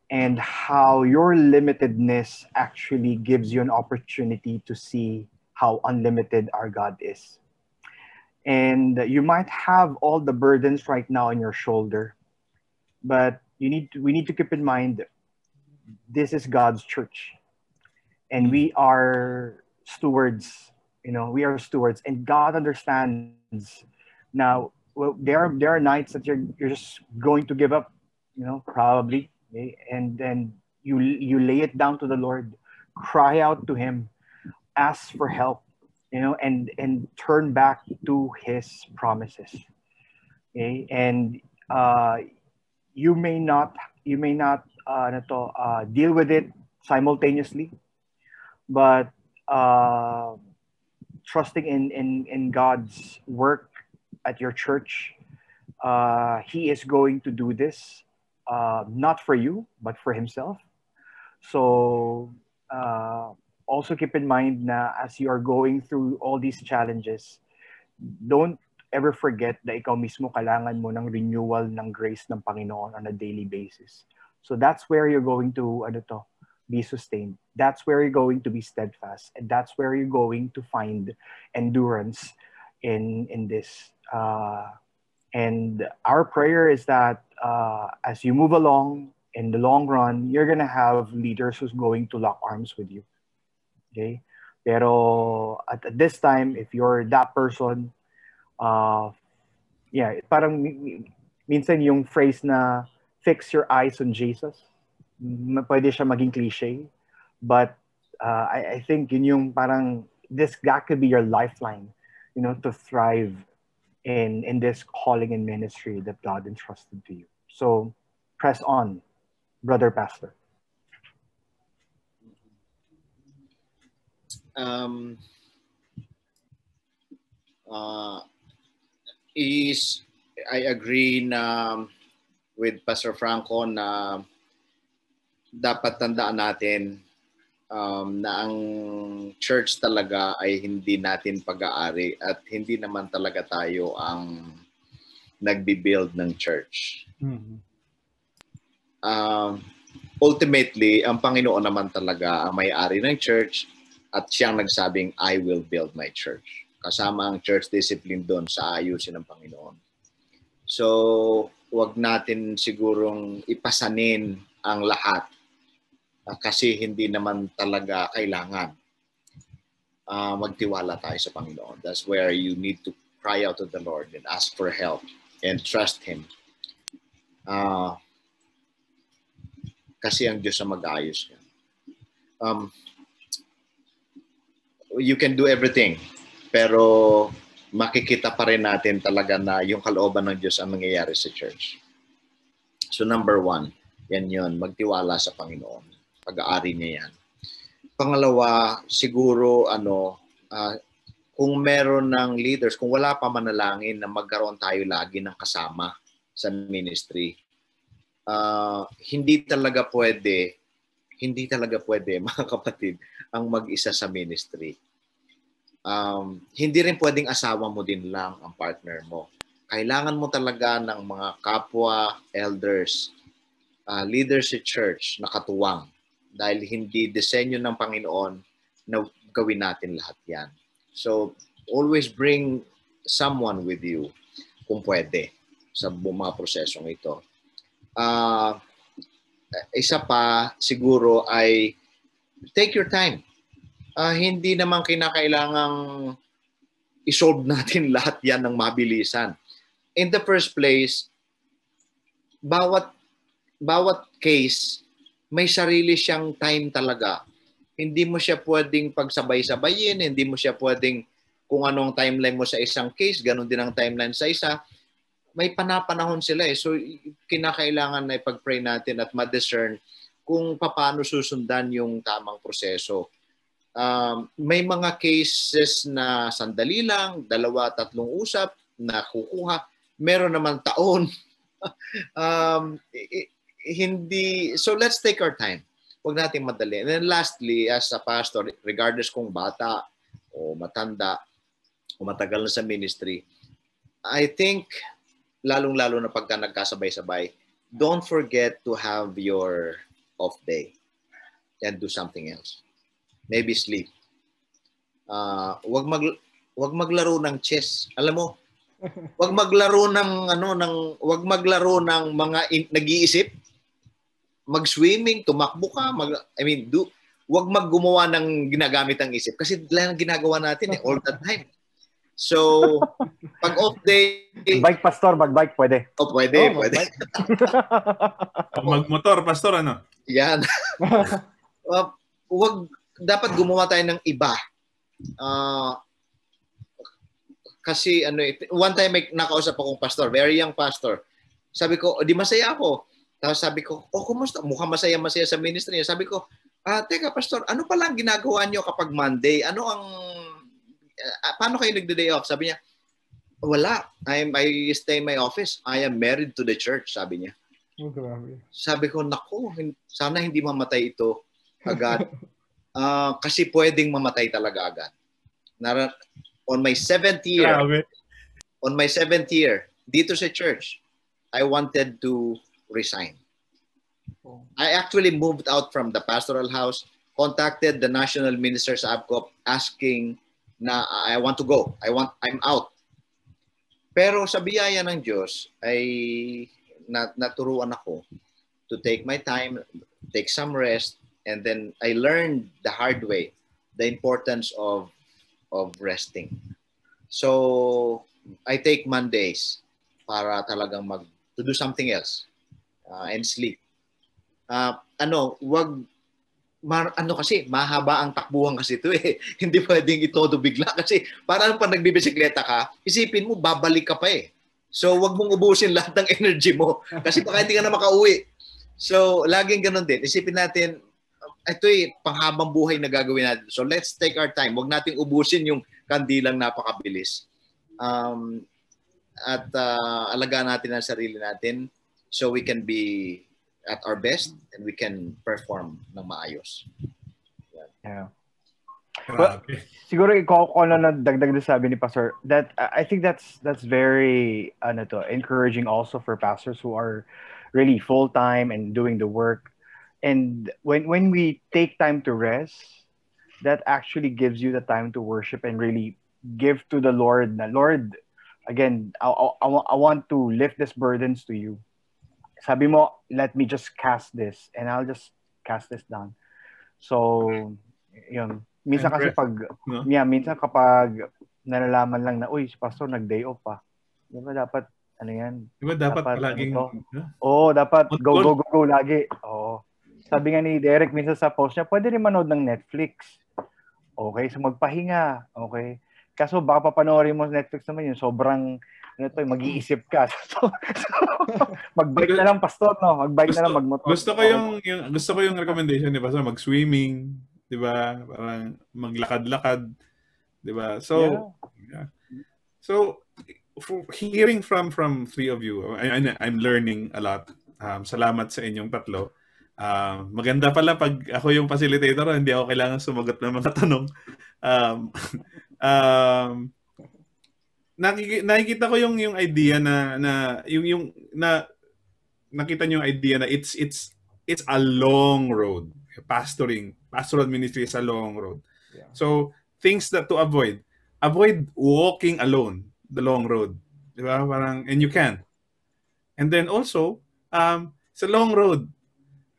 and how your limitedness actually gives you an opportunity to see how unlimited our God is. And you might have all the burdens right now on your shoulder, but you need to, we need to keep in mind this is God's church. And we are stewards, you know, we are stewards and God understands now well, there are there are nights that you're you're just going to give up, you know, probably. Okay? And then you you lay it down to the Lord, cry out to him, ask for help, you know, and and turn back to his promises. Okay? And uh you may not you may not uh, to, uh, deal with it simultaneously, but uh, trusting in, in, in God's work at your church, uh, He is going to do this uh, not for you, but for Himself. So uh, also keep in mind na as you are going through all these challenges, don't ever forget na ikaw mismo kailangan mo ng renewal ng grace ng Panginoon on a daily basis. So that's where you're going to ano to, be sustained. That's where you're going to be steadfast. And that's where you're going to find endurance in, in this. Uh, and our prayer is that uh, as you move along in the long run, you're going to have leaders who's going to lock arms with you. Okay? Pero at, at this time, if you're that person, uh, yeah, parang minsan yung phrase na fix your eyes on Jesus. Pwede siya maging cliche. But uh, I, I think yun yung parang, this, that could be your lifeline, you know, to thrive in, in this calling and ministry that God entrusted to you. So press on, brother pastor. Um, uh, is I agree na with Pastor Franco na dapat tandaan natin um, na ang church talaga ay hindi natin pag-aari at hindi naman talaga tayo ang nagbi-build ng church. Mm-hmm. Uh, ultimately, ang Panginoon naman talaga ang may-ari ng church at siyang nagsabing, I will build my church. Kasama ang church discipline doon sa ayusin ng Panginoon. So, wag natin sigurong ipasanin ang lahat kasi hindi naman talaga kailangan uh, magtiwala tayo sa Panginoon. That's where you need to cry out to the Lord and ask for help and trust Him. Uh, kasi ang Diyos ang mag-ayos yan. Um, you can do everything, pero makikita pa rin natin talaga na yung kalooban ng Diyos ang mangyayari sa church. So number one, yan yun, magtiwala sa Panginoon. Pag-aari niya yan. Pangalawa, siguro ano, uh, kung meron ng leaders, kung wala pa manalangin na magkaroon tayo lagi ng kasama sa ministry, uh, hindi talaga pwede, hindi talaga pwede mga kapatid ang mag-isa sa ministry um, hindi rin pwedeng asawa mo din lang ang partner mo. Kailangan mo talaga ng mga kapwa elders, uh, leaders sa church na katuwang dahil hindi disenyo ng Panginoon na gawin natin lahat yan. So, always bring someone with you kung pwede sa mga prosesong ito. Uh, isa pa siguro ay take your time uh, hindi naman kinakailangang isolve natin lahat yan ng mabilisan. In the first place, bawat bawat case may sarili siyang time talaga. Hindi mo siya pwedeng pagsabay-sabayin, hindi mo siya pwedeng kung anong timeline mo sa isang case, ganun din ang timeline sa isa. May panapanahon sila eh. So, kinakailangan na ipag-pray natin at ma-discern kung paano susundan yung tamang proseso um, may mga cases na sandali lang, dalawa, tatlong usap na kukuha. Meron naman taon. um, hindi, so let's take our time. Huwag natin madali. And then lastly, as a pastor, regardless kung bata o matanda o matagal na sa ministry, I think, lalong-lalo na pagka nagkasabay-sabay, don't forget to have your off day and do something else. Maybe sleep. Uh, wag mag wag maglaro ng chess. Alam mo, wag maglaro ng ano ng wag maglaro ng mga in, nag-iisip. Mag-swimming, tumakbo ka, mag I mean, do wag maggumawa ng ginagamit ang isip kasi lang ginagawa natin eh all the time. So, pag off day... Bike, pastor, mag-bike, pwede. Oh, pwede, oh, pwede. Mag-motor, pastor, ano? Yan. uh, wag, dapat gumawa tayo ng iba. Uh, kasi ano, one time may nakausap akong pastor, very young pastor. Sabi ko, di masaya ako. Tapos sabi ko, oh, kumusta? Mukhang masaya-masaya sa ministry niya. Sabi ko, ah, teka pastor, ano pa lang ginagawa niyo kapag Monday? Ano ang, uh, paano kayo nagde-day off? Sabi niya, wala. I'm, I stay in my office. I am married to the church, sabi niya. Oh, grabe. Sabi ko, nako, sana hindi mamatay ito agad. uh, kasi pwedeng mamatay talaga agad. Nara- on my seventh year, Grabe. on my seventh year, dito sa church, I wanted to resign. Oh. I actually moved out from the pastoral house, contacted the national minister sa ABCOP asking na I want to go. I want I'm out. Pero sa biyaya ng Diyos ay nat naturuan ako to take my time, take some rest, and then I learned the hard way the importance of of resting. So I take Mondays para talagang mag to do something else uh, and sleep. Uh, ano, wag mar, ano kasi mahaba ang takbuhan kasi ito eh. Hindi pwedeng itodo bigla kasi parang pag nagbibisikleta ka, isipin mo babalik ka pa eh. So wag mong ubusin lahat ng energy mo kasi baka hindi ka na makauwi. So laging ganun din. Isipin natin ito eh, panghabang buhay na gagawin natin. So let's take our time. Huwag nating ubusin yung kandilang napakabilis. Um, at uh, alagaan natin ang sarili natin so we can be at our best and we can perform ng maayos. Yeah. Well, siguro ikaw ko na dagdag na sabi ni Pastor that uh, I think that's that's very ano to encouraging also for pastors who are really full time and doing the work. And when when we take time to rest that actually gives you the time to worship and really give to the lord the lord again I, I, I want to lift these burdens to you. Sabi mo let me just cast this and i'll just cast this down. So yun minsan kasi pag no? yeah, minsan kapag nalalaman lang na uy si pastor nag day off pa di ba dapat ano yan di ba dapat, dapat palaging ano oo oh, dapat go go go go lagi oo oh sabi nga ni Derek minsan sa post niya, pwede rin manood ng Netflix. Okay, so magpahinga. Okay. Kaso baka papanoorin mo Netflix naman yun, sobrang ano to, mag-iisip ka. So, mag-bike na lang pastor, no? Mag-bike na lang, magmotor. Gusto ko yung, yung gusto ko yung recommendation ni Pastor, mag-swimming, 'di ba? Parang maglakad-lakad, 'di ba? So, yeah. yeah. So, hearing from from three of you, I, I'm learning a lot. Um, salamat sa inyong tatlo. Uh, maganda pala pag ako yung facilitator, hindi ako kailangan sumagot ng mga tanong. Um, um, nakik- nakikita ko yung yung idea na na yung yung na nakita niyo yung idea na it's it's it's a long road. Pastoring, pastoral ministry is a long road. Yeah. So, things that to avoid. Avoid walking alone the long road. Di ba? Parang, and you can. And then also, um, it's a long road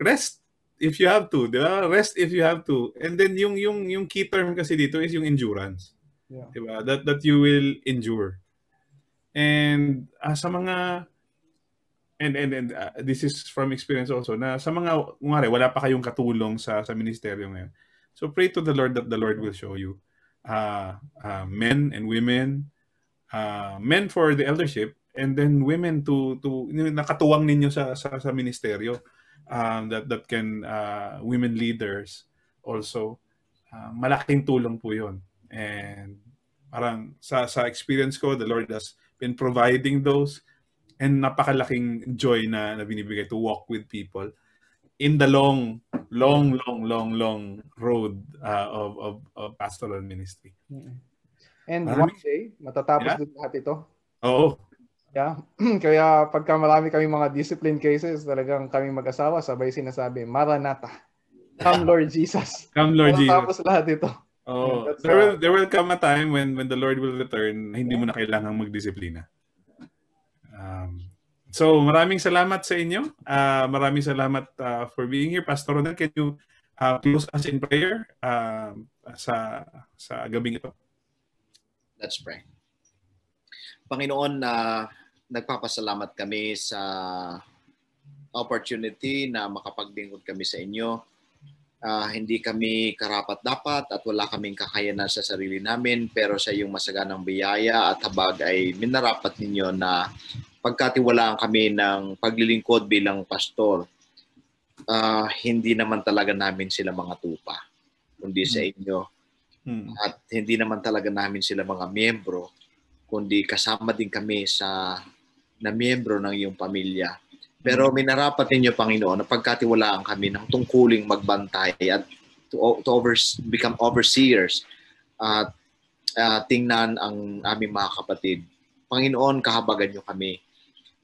rest if you have to, di ba? Rest if you have to. And then yung yung yung key term kasi dito is yung endurance. Yeah. Di ba? That that you will endure. And uh, sa mga and and, and uh, this is from experience also na sa mga ngare wala pa kayong katulong sa sa ministeryo ngayon. So pray to the Lord that the Lord will show you uh, uh men and women uh men for the eldership and then women to to nakatuwang ninyo sa sa, sa ministeryo um, that that can uh, women leaders also uh, malaking tulong po yun. And parang sa, sa experience ko, the Lord has been providing those and napakalaking joy na, na binibigay to walk with people in the long, long, long, long, long road uh, of, of, of pastoral ministry. And Marami. one day, matatapos yeah. din lahat ito. Oo. Yeah. Kaya pagka marami kami mga discipline cases, talagang kami mag-asawa, sabay sinasabi, Maranatha. Come Lord Jesus. Come Lord Jesus. Tapos lahat ito. Oh, there will there will come a time when when the Lord will return, hindi mo na kailangang magdisiplina. Um, so maraming salamat sa inyo. Uh, maraming salamat uh, for being here, Pastor Ronel. Can you uh, close us in prayer uh, sa sa gabing ito? Let's pray. Panginoon, uh, nagpapasalamat kami sa opportunity na makapaglingkod kami sa inyo uh, hindi kami karapat-dapat at wala kaming kakayanan sa sarili namin pero sa iyong masaganang biyaya at habag ay minarapat ninyo na pagkatiwalaan kami ng paglilingkod bilang pastor. Uh, hindi naman talaga namin sila mga tupa, kundi sa hmm. inyo. Hmm. At hindi naman talaga namin sila mga miyembro, kundi kasama din kami sa na miyembro ng iyong pamilya pero minarapat ninyo, Panginoon, na pagkatiwalaan kami ng tungkuling magbantay at to, to over, become overseers at uh, tingnan ang aming mga kapatid. Panginoon, kahabagan nyo kami.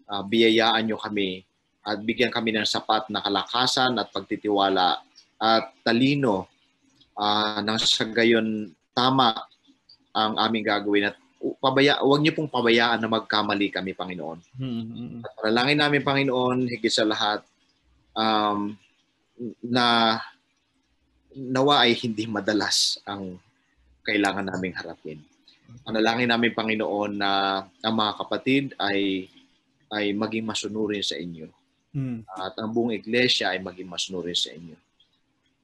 Uh, biyayaan nyo kami at bigyan kami ng sapat na kalakasan at pagtitiwala at talino uh, nang sa gayon tama ang aming gagawin at pabaya, huwag niyo pong pabayaan na magkamali kami, Panginoon. Mm-hmm. At panalangin namin, Panginoon, higit sa lahat, um, na nawa ay hindi madalas ang kailangan naming harapin. Panalangin namin, Panginoon, na ang mga kapatid ay ay maging masunurin sa inyo. Mm. At ang buong iglesia ay maging masunurin sa inyo.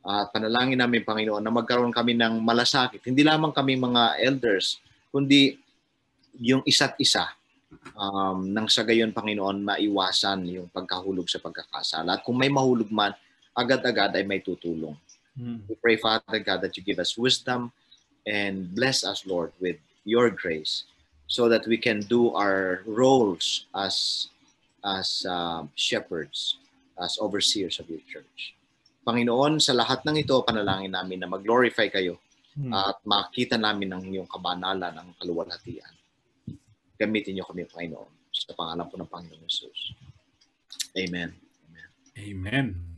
At panalangin namin, Panginoon, na magkaroon kami ng malasakit. Hindi lamang kami mga elders, kundi yung isa't isa um, nang sa gayon, Panginoon, maiwasan yung pagkahulog sa pagkakasala. At kung may mahulog man, agad-agad ay may tutulong. Hmm. We pray, Father God, that you give us wisdom and bless us, Lord, with your grace so that we can do our roles as as uh, shepherds, as overseers of your church. Panginoon, sa lahat ng ito, panalangin namin na mag-glorify kayo hmm. at makita namin ang iyong kabanalan, ang kaluwalhatian. Gamitin niyo kami, Panginoon. Sa pangalan po ng Panginoon Jesus. Amen. Amen. Amen.